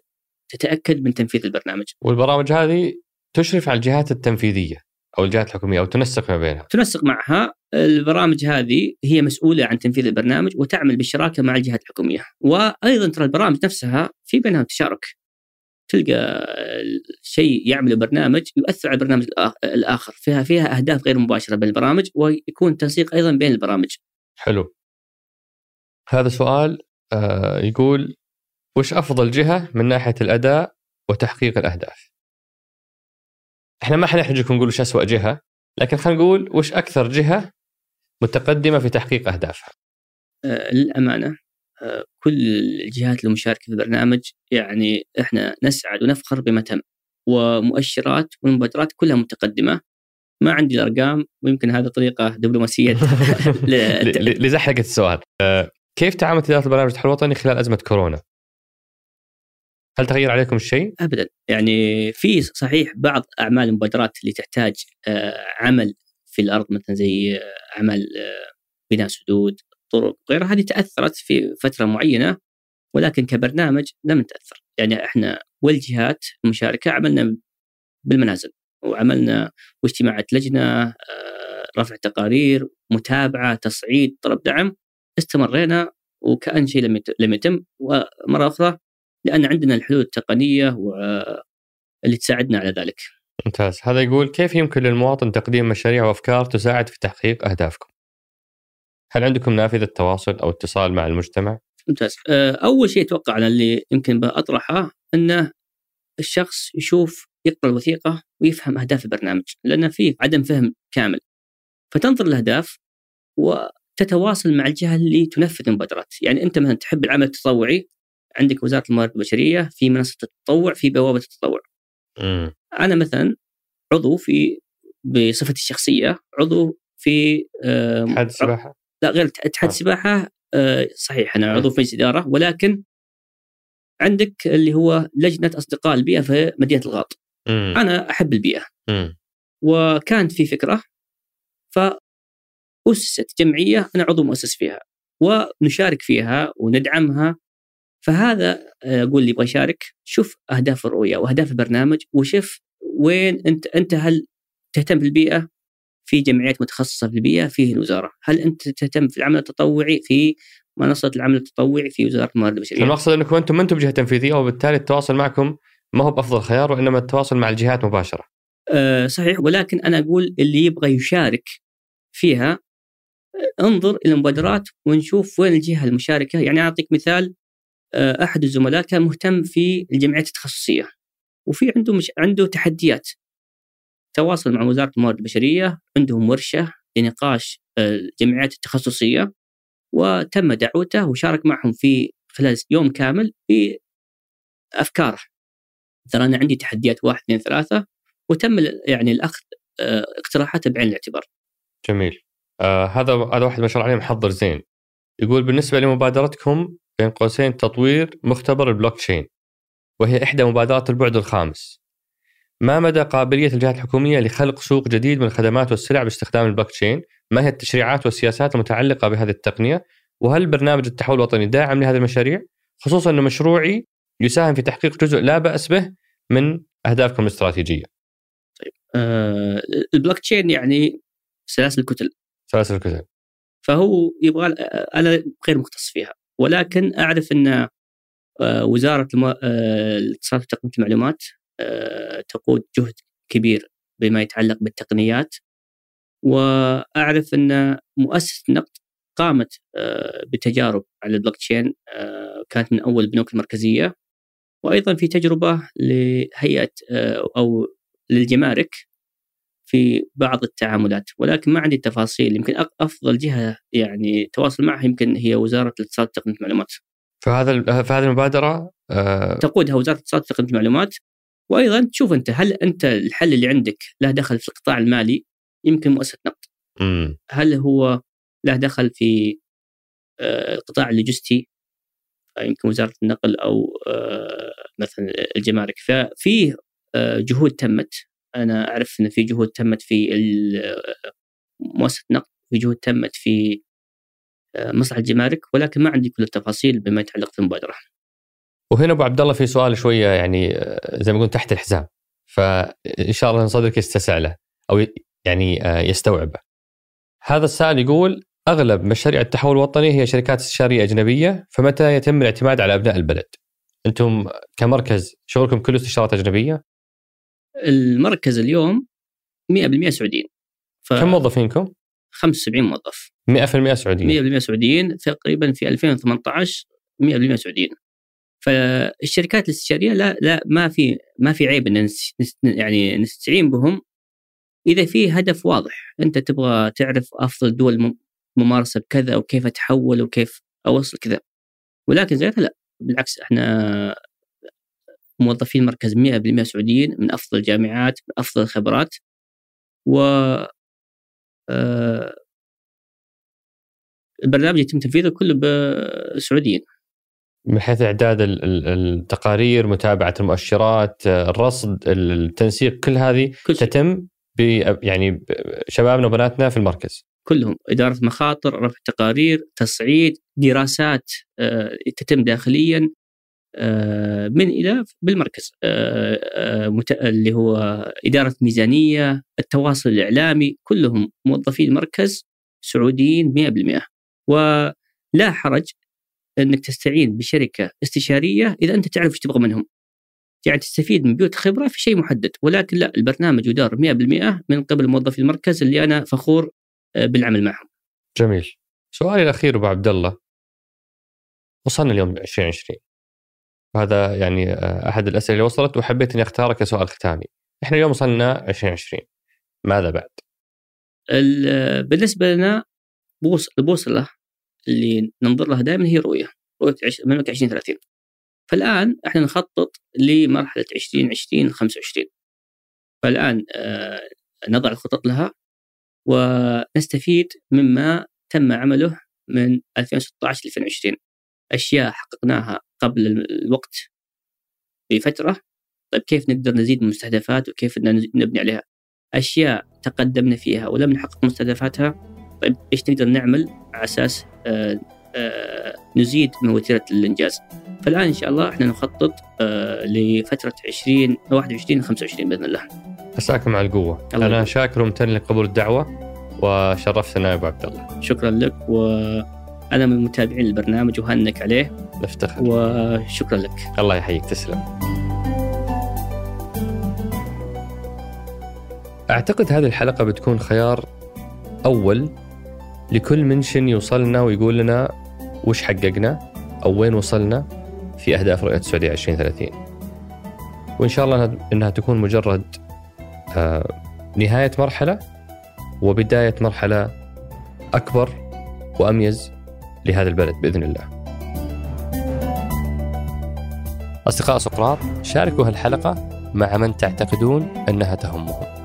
تتأكد من تنفيذ البرنامج. والبرامج هذه تشرف على الجهات التنفيذية أو الجهات الحكوميه أو تنسق ما بينها. تنسق معها البرامج هذه هي مسؤولة عن تنفيذ البرنامج وتعمل بالشراكة مع الجهات الحكومية، وأيضا ترى البرامج نفسها في بينها تشارك. تلقى شيء يعمل برنامج يؤثر على البرنامج الآخر، فيها فيها أهداف غير مباشرة بين البرامج ويكون تنسيق أيضا بين البرامج. حلو. هذا سؤال آه يقول وش أفضل جهة من ناحية الأداء وتحقيق الأهداف؟ إحنا ما حنحرجكم نقول وش اسوء جهة لكن خلينا نقول وش أكثر جهة متقدمة في تحقيق أهدافها. آه للأمانة آه كل الجهات المشاركة في البرنامج يعني إحنا نسعد ونفخر بما تم. ومؤشرات والمبادرات كلها متقدمة. ما عندي الأرقام ويمكن هذا طريقة دبلوماسية لزحلقة السؤال. آه، كيف تعاملت إدارة البرنامج التحول الوطني خلال أزمة كورونا؟ هل تغير عليكم الشيء؟ ابدا يعني في صحيح بعض أعمال المبادرات اللي تحتاج آه، عمل في الأرض مثلا زي آه، عمل آه، بناء سدود طرق وغيرها هذه تأثرت في فترة معينة ولكن كبرنامج لم نتاثر يعني إحنا والجهات المشاركة عملنا بالمنازل وعملنا واجتماعات لجنة رفع تقارير متابعة تصعيد طلب دعم استمرينا وكأن شيء لم لم يتم ومره أخرى لأن عندنا الحلول التقنية واللي تساعدنا على ذلك. ممتاز هذا يقول كيف يمكن للمواطن تقديم مشاريع وأفكار تساعد في تحقيق أهدافكم؟ هل عندكم نافذة تواصل أو اتصال مع المجتمع؟ ممتاز آه، أول شيء أتوقع أنا اللي يمكن بطرحه انه الشخص يشوف يقرأ الوثيقة ويفهم أهداف البرنامج لأن في عدم فهم كامل فتنظر الأهداف وتتواصل مع الجهة اللي تنفذ المبادرات يعني أنت مثلا تحب العمل التطوعي عندك وزارة الموارد البشرية في منصة التطوع في بوابة التطوع. امم أنا مثلا عضو في بصفتي الشخصية عضو في اتحاد السباحة؟ لا غير اتحاد آه. السباحة آه، صحيح أنا عضو في مجلس اداره ولكن عندك اللي هو لجنة أصدقاء البيئة في مدينة الغاط. امم أنا أحب البيئة. وكانت في فكرة فأسست جمعية أنا عضو مؤسس فيها. ونشارك فيها وندعمها فهذا آه، أقول اللي يبغى يشارك. شوف أهداف الرؤية وأهداف البرنامج وشوف وين أنت أنت هل تهتم بالبيئة في جمعيات متخصصة في البيئة في الوزارة. هل أنت تهتم في العمل التطوعي؟ في منصة العمل التطوعي في وزارة الموارد البشرية. المقصد؟ إنكم أنتم ما أنتم جهه تنفيذية وبالتالي التواصل معكم ما هو بأفضل خيار وإنما التواصل مع الجهات مباشرة. آه، صحيح. ولكن أنا أقول اللي يبغى يشارك فيها آه، انظر إلى المبادرات ونشوف وين الجهة المشاركة. يعني أعطيك مثال أحد الزملاء كان مهتم في الجمعيات التخصصية وفي عنده مش عنده تحديات تواصل مع وزارة الموارد البشرية عندهم ورشة لنقاش آه، الجمعيات التخصصية وتم دعوته وشارك معهم في خلال يوم كامل في أفكاره ترى أنا عندي تحديات واحد اثنين ثلاثة وتم يعني الأخذ آه، اقتراحاته بعين الاعتبار. جميل. آه هذا هذا واحد ما شاء الله عليه محضر زين. يقول بالنسبة لمبادرتكم بين قوسين تطوير مختبر البلوك تشين وهي إحدى مبادرات البعد الخامس. ما مدى قابلية الجهات الحكومية لخلق سوق جديد من الخدمات والسلع باستخدام البلوك تشين؟ ما هي التشريعات والسياسات المتعلقة بهذه التقنية؟ وهل برنامج التحول الوطني داعم لهذه المشاريع؟ خصوصا ان مشروعي يساهم في تحقيق جزء لا بأس به من أهدافكم الاستراتيجية. آه، البلوك تشين يعني سلاسل الكتل سلاسل الكتل. فهو يبغى أنا غير مختص فيها ولكن أعرف أن آه، وزارة. آه، الاتصالات وتقنيه المعلومات آه، تقود جهد كبير بما يتعلق بالتقنيات وأعرف أن مؤسسة النقد قامت بتجارب على البلوك تشين كانت من أول البنوك المركزية وأيضا في تجربة لهيئة أو للجمارك في بعض التعاملات ولكن ما عندي تفاصيل يمكن أفضل جهة يعني تواصل معها يمكن هي وزارة الاتصالات وتقنيه المعلومات. فهذا فهذه المبادرة آه تقودها وزارة الاتصالات وتقنيه المعلومات. وأيضا تشوف أنت هل أنت الحل اللي عندك له دخل في القطاع المالي؟ يمكن مؤسسة نقد. مم. هل هو له دخل في آه، القطاع اللوجستي؟ يمكن وزارة النقل أو آه، مثلا الجمارك. ففي آه، جهود تمت. أنا أعرف إن في جهود تمت في مؤسسة نقل في جهود تمت في آه، مصلحة الجمارك ولكن ما عندي كل التفاصيل بما يتعلق في المبادرة. وهنا أبو عبد الله في سؤال شوية يعني آه، زي ما يقول تحت الحزام فإن شاء الله صدرك يستسع له أو يعني آه، يستوعبه. هذا السائل يقول أغلب مشاريع التحول الوطني هي شركات استشارية أجنبية فمتى يتم الاعتماد على أبناء البلد؟ أنتم كمركز شغلكم كله استشارات أجنبية؟ المركز اليوم 100% سعوديين. ف كم موظفينكم؟ 75 موظف 100% سعوديين 100% سعوديين تقريبا في 2018 100% سعوديين. فالشركات الاستشارية لا لا ما في ما في عيب إن يعني نستعين بهم إذا في هدف واضح أنت تبغى تعرف أفضل دول مم- ممارسة بكذا وكيف أتحول وكيف أوصل كذا ولكن غيرها لا بالعكس إحنا موظفين المركز 100% سعوديين من أفضل الجامعات من أفضل الخبرات. و آه، البرنامج يتم تنفيذه كله بسعوديين. من حيث إعداد ال- ال- التقارير، متابعة المؤشرات، آه، الرصد، التنسيق كل هذه كل تتم ب يعني شبابنا وبناتنا في المركز. كلهم إدارة مخاطر رفع تقارير تصعيد دراسات آه، تتم داخليا. من إلى بالمركز آه، آه، اللي هو إدارة ميزانية التواصل الإعلامي كلهم موظفين مركز سعوديين 100% ولا حرج إنك تستعين بشركة استشارية إذا أنت تعرف إيش تبغى منهم. يعني تستفيد من بيوت خبرة في شيء محدد ولكن لا البرنامج يدار 100% من قبل موظفي المركز اللي أنا فخور آه، بالعمل معهم. جميل. سؤالي الأخير أبو عبد الله وصلنا اليوم 2020 وهذا يعني آه، أحد الأسئلة اللي وصلت وحبيت إني اختاره كسؤال ختامي. إحنا اليوم وصلنا 2020 ماذا بعد؟ بالنسبة لنا البوصلة اللي ننظر لها دائما هي رؤية رؤية المملكه 2030 فالآن إحنا نخطط لمرحلة 2020 25 فالآن آه، نضع الخطط لها ونستفيد مما تم عمله من 2016 ل 2020 أشياء حققناها قبل الوقت بفتره طيب كيف نقدر نزيد من المستهدفات وكيف نبني عليها؟ أشياء تقدمنا فيها ولم نحقق مستهدفاتها. طيب إيش نقدر نعمل على أساس آه آه نزيد من وتيرة الإنجاز؟ فالآن إن شاء الله إحنا نخطط آه لفترة 20 21 25 بإذن الله. عساكم على القوة. أنا. شاكر وممتن لقبول الدعوة وشرفتنا يا ابو عبد الله. شكرا لك وأنا من متابعين البرنامج وهنك عليه. نفتخر. وشكرا لك. الله يحييك. تسلم. أعتقد هذه الحلقة بتكون خيار أول لكل منشن يوصلنا ويقول لنا وش حققنا أو وين وصلنا في أهداف رؤية السعودية 2030 وإن شاء الله إنها تكون مجرد آه، نهاية مرحلة وبداية مرحلة أكبر وأميز لهذا البلد بإذن الله. أصدقاء سقراط شاركوا هالحلقة مع من تعتقدون أنها تهمهم.